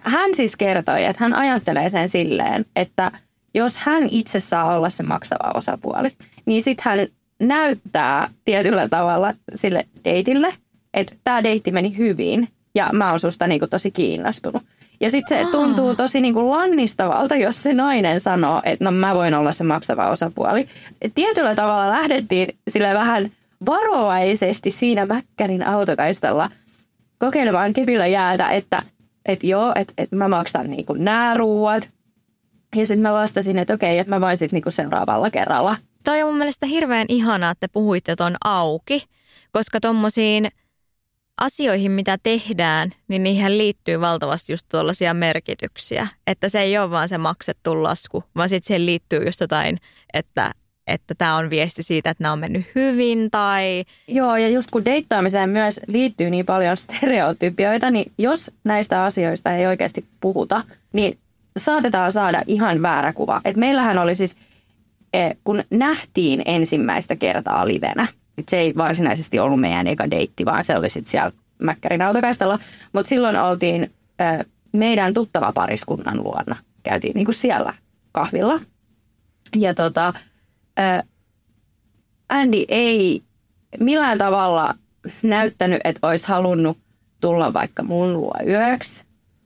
hän siis kertoi, että hän ajattelee sen silleen, että jos hän itse saa olla se maksava osapuoli, niin sitten hän näyttää tietyllä tavalla sille deitille, että tämä deitti meni hyvin ja mä oon susta niinku tosi kiinnostunut. Ja sitten se tuntuu tosi niinku lannistavalta, jos se nainen sanoo, että no mä voin olla se maksava osapuoli. Et tietyllä tavalla lähdettiin sille vähän varovaisesti siinä Mäkkärin autokaistalla kokeilemaan kepillä jäätä, että et joo, että et mä maksan niinku nämä ruuat. Ja sitten mä vastasin, että okei, että mä voin sitten niinku seuraavalla kerralla. Toi on mun mielestä hirveän ihanaa, että puhuitte ton auki, koska tommosiin asioihin, mitä tehdään, niin niihin liittyy valtavasti just tuollaisia merkityksiä. Että se ei ole vaan se maksettu lasku, vaan sitten siihen liittyy just jotain, että että tämä on viesti siitä, että nämä on mennyt hyvin tai... Joo, ja just kun deittaamiseen myös liittyy niin paljon stereotypioita, niin jos näistä asioista ei oikeasti puhuta, niin saatetaan saada ihan väärä kuva. Et meillähän oli siis, eh, kun nähtiin ensimmäistä kertaa livenä, et se ei varsinaisesti ollut meidän eka deitti, vaan se oli sitten siellä Mäkkärin autokaistalla, mutta silloin oltiin eh, meidän tuttava pariskunnan luona. Käytiin niinku siellä kahvilla. Ja tota, Andy ei millään tavalla näyttänyt, että olisi halunnut tulla vaikka mun luo yöksi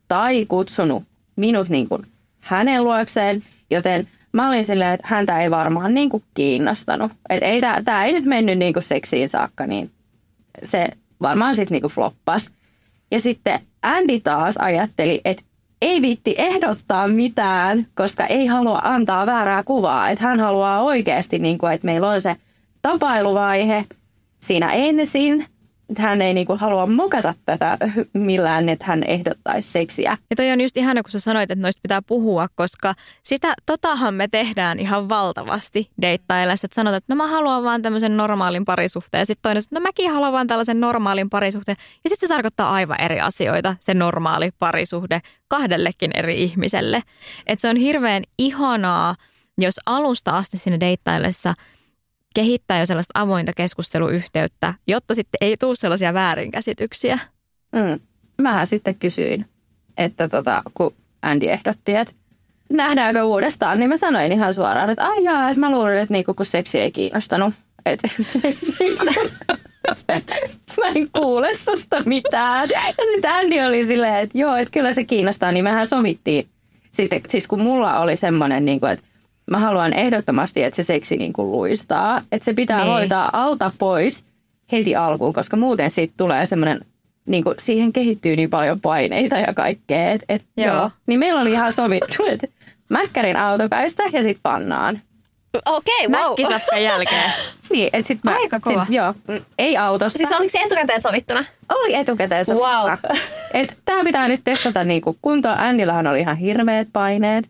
tai kutsunut minut niin kuin hänen luokseen, joten mä olin silleen, että häntä ei varmaan niin kuin kiinnostanut. Että ei, tämä ei nyt mennyt niin kuin seksiin saakka, niin se varmaan sitten niin kuin floppas. Ja sitten Andy taas ajatteli, että ei viitti ehdottaa mitään, koska ei halua antaa väärää kuvaa. Että hän haluaa oikeasti, niin kuin, että meillä on se tapailuvaihe siinä ensin hän ei niinku halua mokata tätä millään, että hän ehdottaisi seksiä. Ja toi on just ihana, kun sä sanoit, että noista pitää puhua, koska sitä, totahan me tehdään ihan valtavasti deittaillessa. Että sanotaan, että no mä haluan vaan tämmöisen normaalin parisuhteen. Ja sitten toinen, että no mäkin haluan vaan tällaisen normaalin parisuhteen. Ja sitten se tarkoittaa aivan eri asioita, se normaali parisuhde kahdellekin eri ihmiselle. Että se on hirveän ihanaa, jos alusta asti sinne deittaillessa – kehittää jo sellaista avointa keskusteluyhteyttä, jotta sitten ei tule sellaisia väärinkäsityksiä. Mm. Mähän sitten kysyin, että tota, kun Andy ehdotti, että nähdäänkö uudestaan, niin mä sanoin ihan suoraan, että ai jaa, että mä luulen, että niinku, kun seksi ei kiinnostanut. Että mä en kuule susta mitään. Ja sitten Andy oli silleen, että joo, että kyllä se kiinnostaa, niin mehän sovittiin. Sitten, siis kun mulla oli semmoinen, niin että mä haluan ehdottomasti, että se seksi niin kuin luistaa. Että se pitää niin. hoitaa alta pois heti alkuun, koska muuten siitä tulee semmoinen, niin kuin, siihen kehittyy niin paljon paineita ja kaikkea. Et, et, joo. joo. Niin meillä oli ihan sovittu, että mäkkärin autokaista ja sitten pannaan. Okei, okay, wow. Mäkkisafkan jälkeen. niin, et sit mä, Aika kova. Sit, joo, ei autossa. Siis oliko se etukäteen sovittuna? Oli etukäteen sovittuna. Wow. Et tää pitää nyt testata niinku kuntoon. Annillähän oli ihan hirveät paineet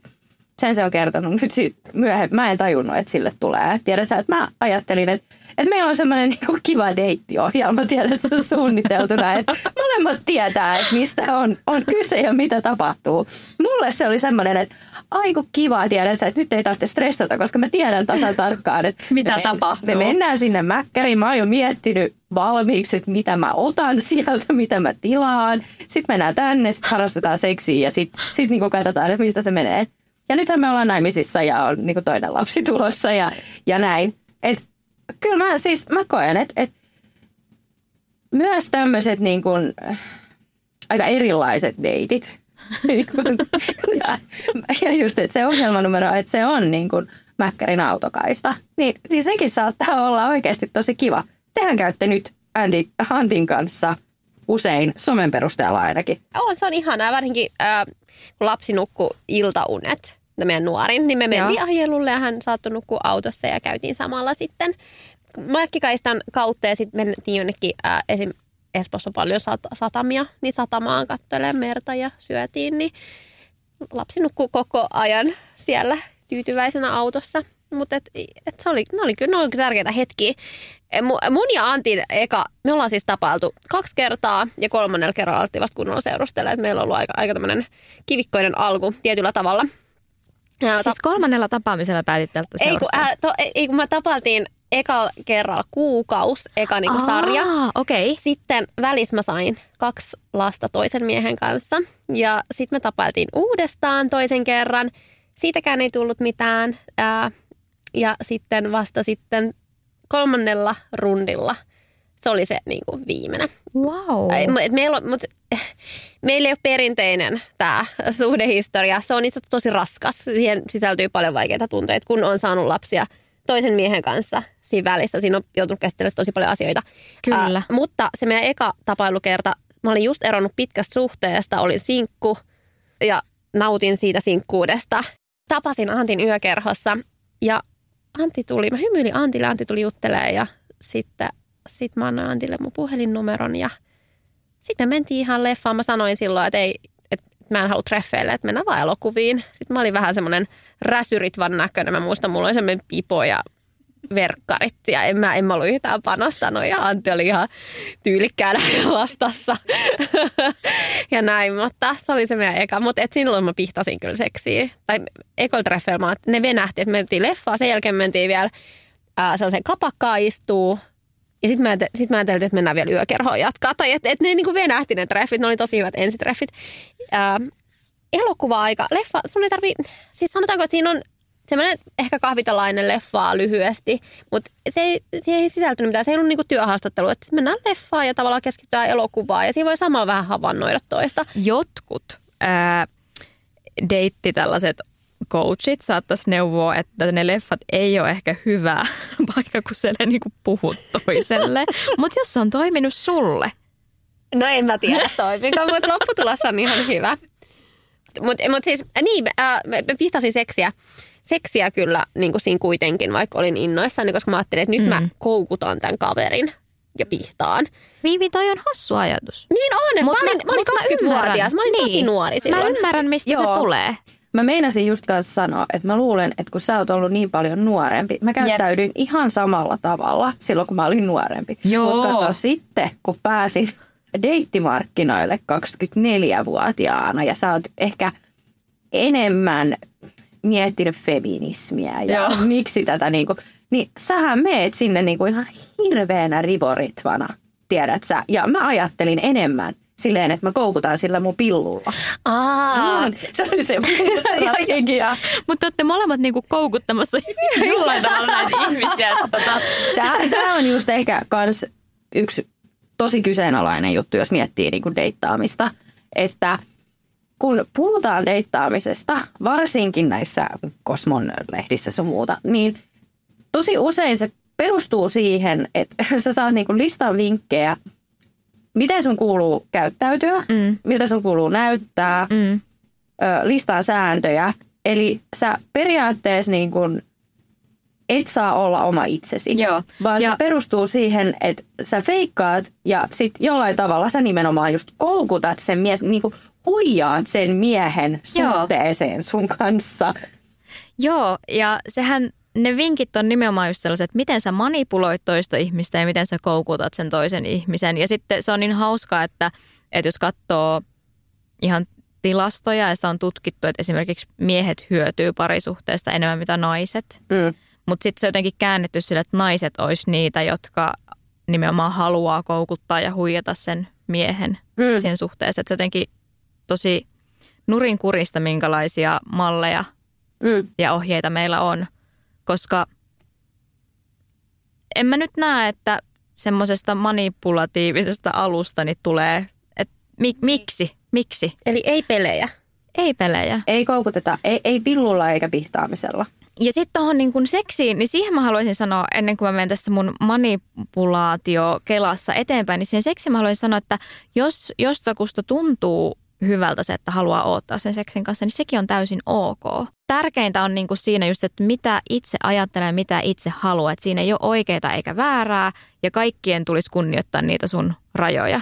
sen se on kertonut nyt siitä myöhemmin. Mä en tajunnut, että sille tulee. Tiedätkö, että mä ajattelin, että, että meillä on semmoinen niin kiva deittiohjelma, tiedät, että se on suunniteltuna, että molemmat tietää, että mistä on, on kyse ja mitä tapahtuu. Mulle se oli semmoinen, että aiku kiva, tiedät että nyt ei tarvitse stressata, koska mä tiedän tasan tarkkaan, että mitä me, tapahtuu. Me mennään sinne mäkkäriin, mä oon jo miettinyt valmiiksi, että mitä mä otan sieltä, mitä mä tilaan. Sitten mennään tänne, sitten harrastetaan seksiä ja sitten sit niinku katsotaan, että mistä se menee. Ja nythän me ollaan naimisissa ja on niin toinen lapsi tulossa ja, ja näin. Et, kyllä mä siis mä koen, että et myös tämmöiset niin kuin, aika erilaiset deitit. ja, ja just, että se ohjelmanumero, että se on niin kuin Mäkkärin autokaista, niin, niin sekin saattaa olla oikeasti tosi kiva. Tehän käytte nyt Andy Huntin kanssa usein somen perusteella ainakin. On, se on ihanaa, varsinkin äh, kun lapsi nukkuu iltaunet meidän nuorin, niin me mentiin Joo. ajelulle ja hän saattoi nukkua autossa ja käytiin samalla sitten Mäkkikaistan kautta ja sitten mentiin jonnekin äh, esim. Espoossa on paljon sat- satamia, niin satamaan kattelee merta ja syötiin, niin lapsi nukkuu koko ajan siellä tyytyväisenä autossa. Mutta et, et se oli, ne oli kyllä ne oli tärkeitä hetkiä. E, mun ja Antin eka, me ollaan siis tapailtu kaksi kertaa ja kolmannella kerralla alettiin vasta kunnolla seurustella. Et meillä on ollut aika, aika tämmöinen kivikkoinen alku tietyllä tavalla. Ja, siis kolmannella tapaamisella päätitte, että ei kun, äh, to, ei kun me tapailtiin eka kerralla kuukaus, eka niinku sarja. Okay. Sitten välissä mä sain kaksi lasta toisen miehen kanssa. Ja sitten me tapailtiin uudestaan toisen kerran. Siitäkään ei tullut mitään. Ää, ja sitten vasta sitten kolmannella rundilla se oli se niin kuin viimeinen. Wow. Et meillä, on, mut, meillä ei ole perinteinen tämä suhdehistoria. Se on niin tosi raskas. Siihen sisältyy paljon vaikeita tunteita, kun on saanut lapsia toisen miehen kanssa siinä välissä. Siinä on joutunut käsittelemään tosi paljon asioita. Kyllä. Äh, mutta se meidän eka tapailukerta, mä olin just eronnut pitkästä suhteesta, olin sinkku ja nautin siitä sinkkuudesta. Tapasin Antin yökerhossa ja Antti tuli, mä hymyilin Antille, Antti tuli juttelemaan ja sitten sit mä annoin Antille mun puhelinnumeron ja sitten me mentiin ihan leffaan. Mä sanoin silloin, että ei, että mä en halua treffeille, että mennään vaan elokuviin. Sitten mä olin vähän semmoinen räsyritvan näköinen. Mä muistan, mulla oli semmoinen pipo ja verkkarit ja en mä, en mä ollut yhtään panostanut ja Antti oli ihan tyylikkäänä vastassa ja näin, mutta se oli se meidän eka. Mutta et silloin mä pihtasin kyllä seksiä. Tai ekoil treffeillä ne venähti, että mentiin leffaan, sen jälkeen mentiin vielä ää, sellaisen kapakkaa istuu ja sitten mä, sit mä ajattelin, että mennään vielä yökerhoon jatkaa. Tai että et ne kuin venähti ne treffit, ne oli tosi hyvät ensitreffit. Ää, elokuva-aika, leffa, sun ei tarvi, siis sanotaanko, että siinä on semmoinen ehkä kahvitalainen leffaa lyhyesti, mutta se ei, siihen ei sisältynyt mitään. Se ei ollut niinku työhaastattelu, että mennään leffaan ja tavallaan keskitytään elokuvaan ja siinä voi samalla vähän havainnoida toista. Jotkut ää, deitti tällaiset coachit saattaisi neuvoa, että ne leffat ei ole ehkä hyvä paikka, kun siellä niinku puhut toiselle. Mutta jos se on toiminut sulle. No en mä tiedä toimiko, mutta lopputulos on ihan hyvä. Mutta mut siis, niin, äh, mä pihtasin seksiä seksiä kyllä niin kuin siinä kuitenkin, vaikka olin innoissani, koska mä ajattelin, että nyt mm. mä koukutan tämän kaverin ja pihtaan. Viivi, toi on hassu ajatus. Niin on, mut mä olin, mä olin 20-vuotias, mä olin niin. tosi nuori silloin. Mä ymmärrän, mistä Joo. se tulee. Mä meinasin just kanssa sanoa, että mä luulen, että kun sä oot ollut niin paljon nuorempi, mä käyttäydyin Jep. ihan samalla tavalla silloin, kun mä olin nuorempi. Joo. Mutta sitten, kun pääsin deittimarkkinoille 24-vuotiaana ja sä oot ehkä enemmän miettinyt feminismiä ja Joo. miksi tätä niin kuin, niin sähän meet sinne niin kuin ihan hirveänä rivoritvana, tiedät sä. Ja mä ajattelin enemmän silleen, että mä koukutaan sillä mun pillulla. Aa. Mm, se oli se strategia. Mutta olette molemmat niinku koukuttamassa jollain tavalla näitä ihmisiä. Tota. Tämä on just ehkä kans yksi tosi kyseenalainen juttu, jos miettii niinku deittaamista. Että kun puhutaan deittaamisesta, varsinkin näissä Kosmon lehdissä sun muuta, niin tosi usein se perustuu siihen, että sä saat niinku listan vinkkejä, miten sun kuuluu käyttäytyä, mm. miltä sun kuuluu näyttää, mm. listaa sääntöjä. Eli sä periaatteessa niin kun et saa olla oma itsesi, Joo. vaan ja... se perustuu siihen, että sä feikkaat ja sit jollain tavalla sä nimenomaan just koukutat sen mies, niin kuin huijaat sen miehen suhteeseen Joo. sun kanssa. Joo, ja sehän ne vinkit on nimenomaan just sellaiset, että miten sä manipuloit toista ihmistä ja miten sä koukutat sen toisen ihmisen. Ja sitten se on niin hauskaa, että, että jos katsoo ihan tilastoja ja sitä on tutkittu, että esimerkiksi miehet hyötyy parisuhteesta enemmän mitä naiset. Mm. Mutta sitten se on jotenkin käännetty sille, että naiset olisi niitä, jotka nimenomaan haluaa koukuttaa ja huijata sen miehen mm. siihen suhteeseen. Että se jotenkin tosi nurinkurista, minkälaisia malleja mm. ja ohjeita meillä on, koska en mä nyt näe, että semmoisesta manipulatiivisesta alusta niin tulee, että mi, miksi, miksi? Eli ei pelejä. Ei pelejä. Ei koukuteta, ei, ei pillulla eikä pihtaamisella. Ja sitten tuohon niin kun seksiin, niin siihen mä haluaisin sanoa, ennen kuin mä menen tässä mun manipulaatio kelassa eteenpäin, niin siihen seksiin mä haluaisin sanoa, että jos jostakusta tuntuu hyvältä se, että haluaa odottaa sen seksin kanssa, niin sekin on täysin ok. Tärkeintä on niin kuin siinä just, että mitä itse ajattelee, mitä itse haluaa. Että siinä ei ole oikeaa eikä väärää ja kaikkien tulisi kunnioittaa niitä sun rajoja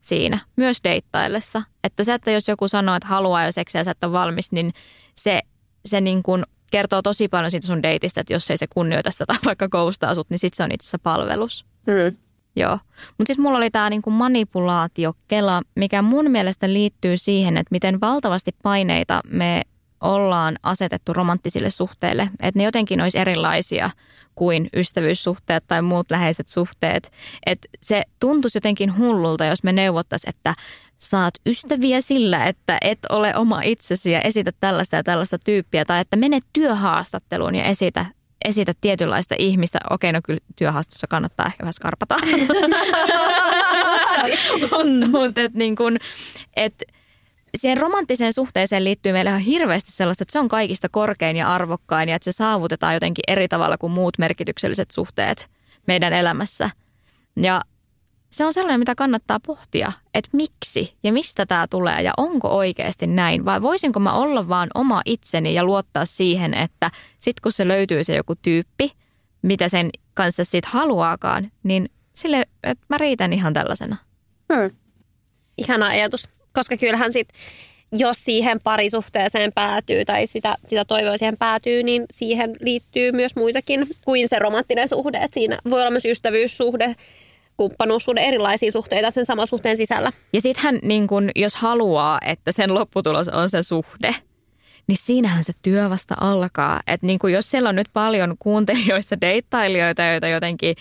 siinä, myös deittaillessa. Että se, että jos joku sanoo, että haluaa jo seksiä ja sä et ole valmis, niin se, se niin kuin kertoo tosi paljon siitä sun deitistä, että jos ei se kunnioita sitä tai vaikka koustaa sut, niin sitten se on itse asiassa palvelus. Mm. Joo. Mutta sitten mulla oli tämä niinku manipulaatiokela, mikä mun mielestä liittyy siihen, että miten valtavasti paineita me ollaan asetettu romanttisille suhteille. Että ne jotenkin olisi erilaisia kuin ystävyyssuhteet tai muut läheiset suhteet. Että se tuntuisi jotenkin hullulta, jos me neuvottaisiin, että saat ystäviä sillä, että et ole oma itsesi ja esitä tällaista ja tällaista tyyppiä. Tai että mene työhaastatteluun ja esitä esitä tietynlaista ihmistä. Okei, no kyllä työhaastattelussa kannattaa ehkä vähän skarpata. Mutta et niin kun, et siihen romanttiseen suhteeseen liittyy meillä ihan hirveästi sellaista, että se on kaikista korkein ja arvokkain ja että se saavutetaan jotenkin eri tavalla kuin muut merkitykselliset suhteet meidän elämässä. Ja se on sellainen, mitä kannattaa pohtia, että miksi ja mistä tämä tulee ja onko oikeasti näin. Vai voisinko mä olla vaan oma itseni ja luottaa siihen, että sitten kun se löytyy se joku tyyppi, mitä sen kanssa sitten haluaakaan, niin sille, että mä riitän ihan tällaisena. Hmm. Ihana ajatus, koska kyllähän sitten jos siihen parisuhteeseen päätyy tai sitä, sitä toivoa siihen päätyy, niin siihen liittyy myös muitakin kuin se romanttinen suhde. Et siinä voi olla myös ystävyyssuhde, kumppanuussuhde, erilaisia suhteita sen saman suhteen sisällä. Ja sittenhän niin kun, jos haluaa, että sen lopputulos on se suhde, niin siinähän se työ vasta alkaa. Että niin jos siellä on nyt paljon kuuntelijoissa deittailijoita, joita jotenkin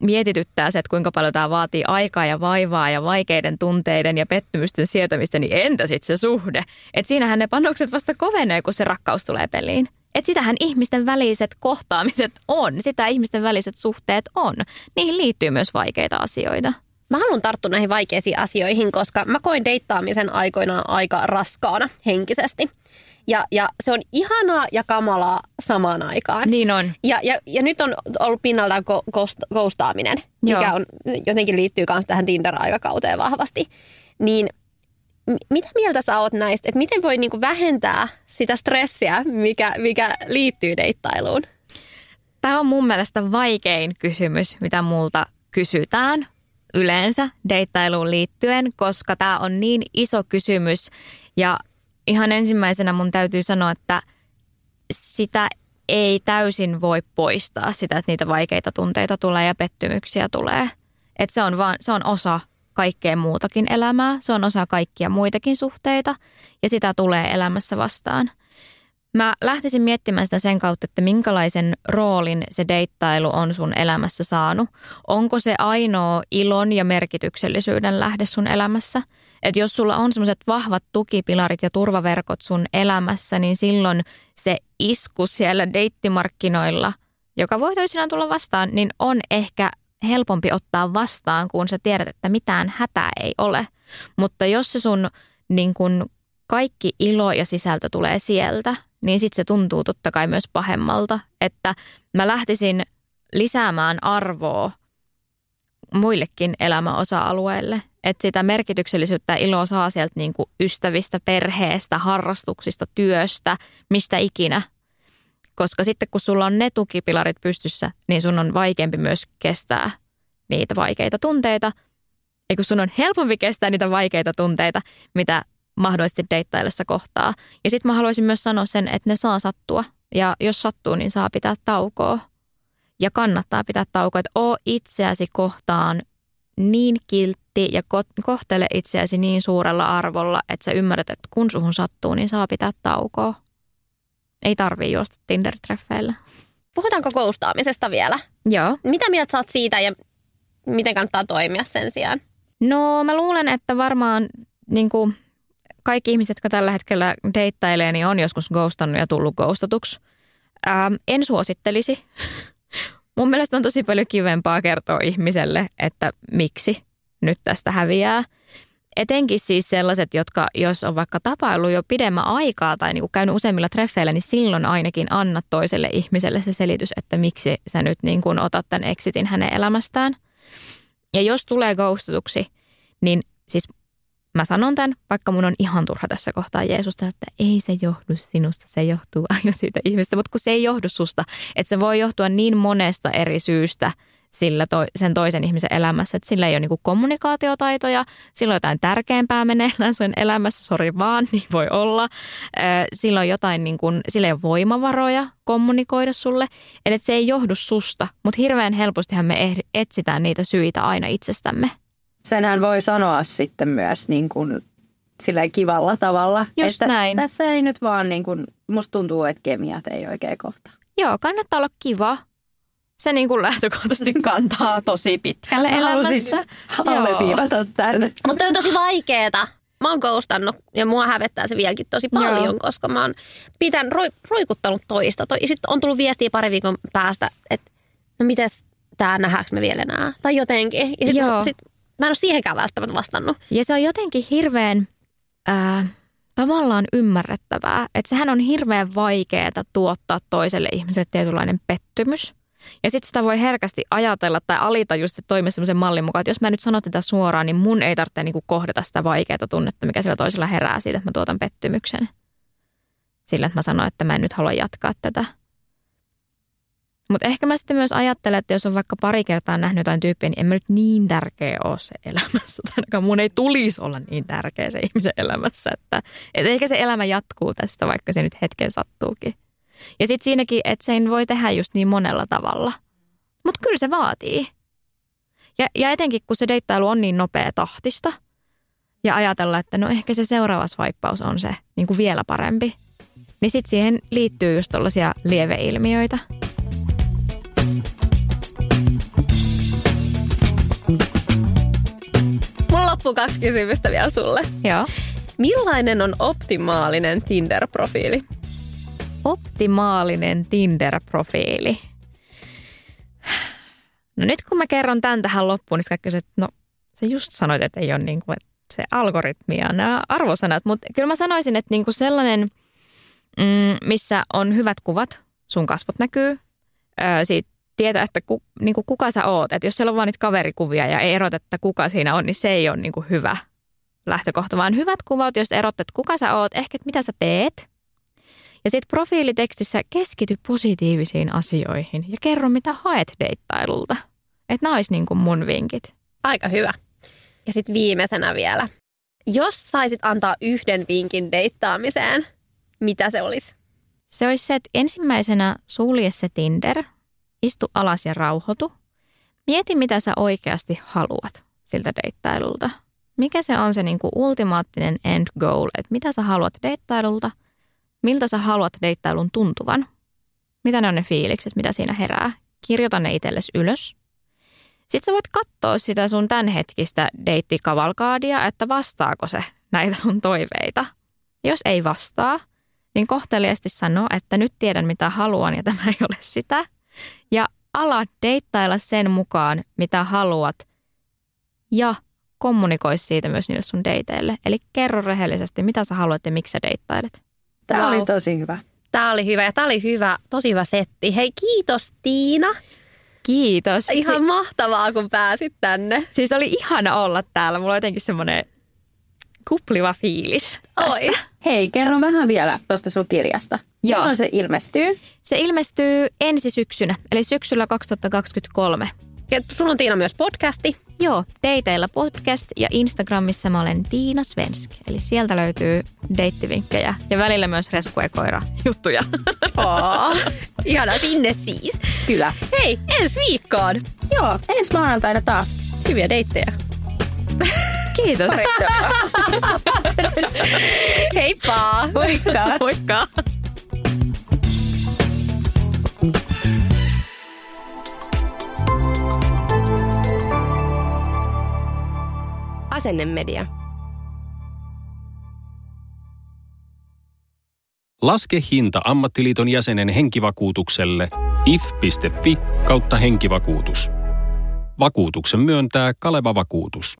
mietityttää se, että kuinka paljon tämä vaatii aikaa ja vaivaa ja vaikeiden tunteiden ja pettymysten sietämistä, niin entä sitten se suhde? Että siinähän ne panokset vasta kovenee, kun se rakkaus tulee peliin. Että sitähän ihmisten väliset kohtaamiset on, sitä ihmisten väliset suhteet on. Niihin liittyy myös vaikeita asioita. Mä haluan tarttua näihin vaikeisiin asioihin, koska mä koin deittaamisen aikoinaan aika raskaana henkisesti. Ja, ja se on ihanaa ja kamalaa samaan aikaan. Niin on. Ja, ja, ja nyt on ollut pinnaltaan koustaaminen, mikä on, jotenkin liittyy myös tähän Tinder-aikakauteen vahvasti. Niin mitä mieltä sä oot näistä, että miten voi niinku vähentää sitä stressiä, mikä, mikä liittyy deittailuun? Tämä on mun mielestä vaikein kysymys, mitä multa kysytään yleensä deittailuun liittyen, koska tämä on niin iso kysymys ja ihan ensimmäisenä mun täytyy sanoa, että sitä ei täysin voi poistaa sitä, että niitä vaikeita tunteita tulee ja pettymyksiä tulee. Että se on vaan, se on osa kaikkea muutakin elämää, se on osa kaikkia muitakin suhteita ja sitä tulee elämässä vastaan. Mä lähtisin miettimään sitä sen kautta, että minkälaisen roolin se deittailu on sun elämässä saanut. Onko se ainoa ilon ja merkityksellisyyden lähde sun elämässä? Että jos sulla on semmoiset vahvat tukipilarit ja turvaverkot sun elämässä, niin silloin se isku siellä deittimarkkinoilla, joka voi toisinaan tulla vastaan, niin on ehkä helpompi ottaa vastaan, kun sä tiedät, että mitään hätää ei ole. Mutta jos se sun niin kun kaikki ilo ja sisältö tulee sieltä, niin sitten se tuntuu totta kai myös pahemmalta. Että mä lähtisin lisäämään arvoa muillekin elämäosa-alueille. Että sitä merkityksellisyyttä ja iloa saa sieltä niin kuin ystävistä, perheestä, harrastuksista, työstä, mistä ikinä – koska sitten kun sulla on ne tukipilarit pystyssä, niin sun on vaikeampi myös kestää niitä vaikeita tunteita. Ja kun sun on helpompi kestää niitä vaikeita tunteita, mitä mahdollisesti deittaillessa kohtaa. Ja sitten mä haluaisin myös sanoa sen, että ne saa sattua. Ja jos sattuu, niin saa pitää taukoa. Ja kannattaa pitää taukoa, että oo itseäsi kohtaan niin kiltti ja kohtele itseäsi niin suurella arvolla, että sä ymmärrät, että kun suhun sattuu, niin saa pitää taukoa. Ei tarvii juosta Tinder-treffeillä. Puhutaanko koustaamisesta vielä? Joo. Mitä mieltä saat siitä ja miten kannattaa toimia sen sijaan? No mä luulen, että varmaan niin kuin kaikki ihmiset, jotka tällä hetkellä deittailee, niin on joskus ghostannut ja tullut ghostatuksi. Ähm, en suosittelisi. Mun mielestä on tosi paljon kivempaa kertoa ihmiselle, että miksi nyt tästä häviää – Etenkin siis sellaiset, jotka jos on vaikka tapailu jo pidemmän aikaa tai niin kuin käynyt useimmilla treffeillä, niin silloin ainakin anna toiselle ihmiselle se selitys, että miksi sä nyt niin kuin otat tämän exitin hänen elämästään. Ja jos tulee ghostatuksi, niin siis mä sanon tämän, vaikka mun on ihan turha tässä kohtaa Jeesusta, että ei se johdu sinusta, se johtuu aina siitä ihmistä, mutta kun se ei johdu susta, että se voi johtua niin monesta eri syystä sillä to, sen toisen ihmisen elämässä, että sillä ei ole niin kommunikaatiotaitoja, sillä on jotain tärkeämpää meneillään sun elämässä, sori vaan, niin voi olla. Sillä on jotain, niin kuin, sillä ei ole voimavaroja kommunikoida sulle, eli se ei johdu susta, mutta hirveän helpostihan me etsitään niitä syitä aina itsestämme senhän voi sanoa sitten myös niin kuin sillä kivalla tavalla. Just että näin. Tässä ei nyt vaan, niin kuin, musta tuntuu, että kemiat ei oikein kohta. Joo, kannattaa olla kiva. Se niin kuin lähtökohtaisesti kantaa tosi pitkälle elämässä. Alleviivata tänne. Mutta on tosi vaikeeta. Mä oon koustannut ja mua hävettää se vieläkin tosi paljon, Joo. koska mä oon pitän, roi, roikuttanut toista. Toi, Sitten on tullut viestiä pari viikon päästä, että no mites tää nähdäänkö me vielä enää? Tai jotenkin. Ja sit, Joo. sit mä en ole siihenkään välttämättä vastannut. Ja se on jotenkin hirveän äh, tavallaan ymmärrettävää, että sehän on hirveän vaikeaa tuottaa toiselle ihmiselle tietynlainen pettymys. Ja sitten sitä voi herkästi ajatella tai alitajuisesti toimia sellaisen mallin mukaan, että jos mä nyt sanon tätä suoraan, niin mun ei tarvitse niinku kohdata sitä vaikeaa tunnetta, mikä sillä toisella herää siitä, että mä tuotan pettymyksen. Sillä, että mä sanon, että mä en nyt halua jatkaa tätä. Mutta ehkä mä sitten myös ajattelen, että jos on vaikka pari kertaa nähnyt jotain tyyppiä, niin en mä nyt niin tärkeä ole se elämässä. Tai ainakaan mun ei tulisi olla niin tärkeä se ihmisen elämässä. Että, että ehkä se elämä jatkuu tästä, vaikka se nyt hetken sattuukin. Ja sitten siinäkin, että sen voi tehdä just niin monella tavalla. Mutta kyllä se vaatii. Ja, ja etenkin, kun se deittailu on niin nopea tahtista. Ja ajatella, että no ehkä se seuraava swipeaus on se niin kuin vielä parempi. Niin sitten siihen liittyy just tällaisia lieveilmiöitä. Mulla loppuu kaksi kysymystä vielä sulle. Joo. Millainen on optimaalinen Tinder-profiili? Optimaalinen Tinder-profiili. No nyt kun mä kerron tämän tähän loppuun, niin kaikki että no sä just sanoit, että ei ole niin kuin, että se algoritmi ja nämä arvosanat, mutta kyllä mä sanoisin, että niin kuin sellainen, mm, missä on hyvät kuvat, sun kasvot näkyy, siitä tietää, että ku, niin kuin kuka sä oot. Että jos siellä on vaan niitä kaverikuvia ja ei erota, että kuka siinä on, niin se ei ole niin kuin hyvä lähtökohta, vaan hyvät kuvat, jos erot, että kuka sä oot, ehkä mitä sä teet. Ja sitten profiilitekstissä keskity positiivisiin asioihin ja kerro, mitä haet deittailulta. Että nämä olisi niin kuin mun vinkit. Aika hyvä. Ja sitten viimeisenä vielä. Jos saisit antaa yhden vinkin deittaamiseen, mitä se olisi? Se olisi se, että ensimmäisenä sulje se Tinder – Istu alas ja rauhoitu. Mieti, mitä sä oikeasti haluat siltä deittailulta. Mikä se on se niin kuin ultimaattinen end goal, että mitä sä haluat deittailulta, miltä sä haluat deittailun tuntuvan, mitä ne on ne fiilikset, mitä siinä herää. Kirjoita ne itsellesi ylös. Sitten sä voit katsoa sitä sun tämänhetkistä deittikavalkaadia, että vastaako se näitä sun toiveita. Jos ei vastaa, niin kohteliasti sano, että nyt tiedän mitä haluan ja tämä ei ole sitä – ja ala deittailla sen mukaan, mitä haluat ja kommunikoi siitä myös niille sun deiteille. Eli kerro rehellisesti, mitä sä haluat ja miksi sä deittailet. Tämä wow. oli tosi hyvä. Tämä oli hyvä ja tämä oli hyvä, tosi hyvä setti. Hei kiitos Tiina. Kiitos. Ihan si- mahtavaa, kun pääsit tänne. Siis oli ihana olla täällä. Mulla on jotenkin semmoinen kupliva fiilis tästä. Oi. Hei, kerro vähän vielä tuosta sun kirjasta. Joo. Milloin se ilmestyy? Se ilmestyy ensi syksynä, eli syksyllä 2023. Ja sun on Tiina myös podcasti. Joo, Dateilla podcast ja Instagramissa mä olen Tiina Svensk. Eli sieltä löytyy deittivinkkejä ja välillä myös resku ja koira juttuja. Oh, ihana sinne siis. Kyllä. Hei, ensi viikkoon. Joo, ensi maanantaina taas. Hyviä deittejä. Kiitos. Heippa. Moikka. Moikka. Asennemedia. Laske hinta ammattiliiton jäsenen henkivakuutukselle if.fi kautta henkivakuutus. Vakuutuksen myöntää Kaleva Vakuutus.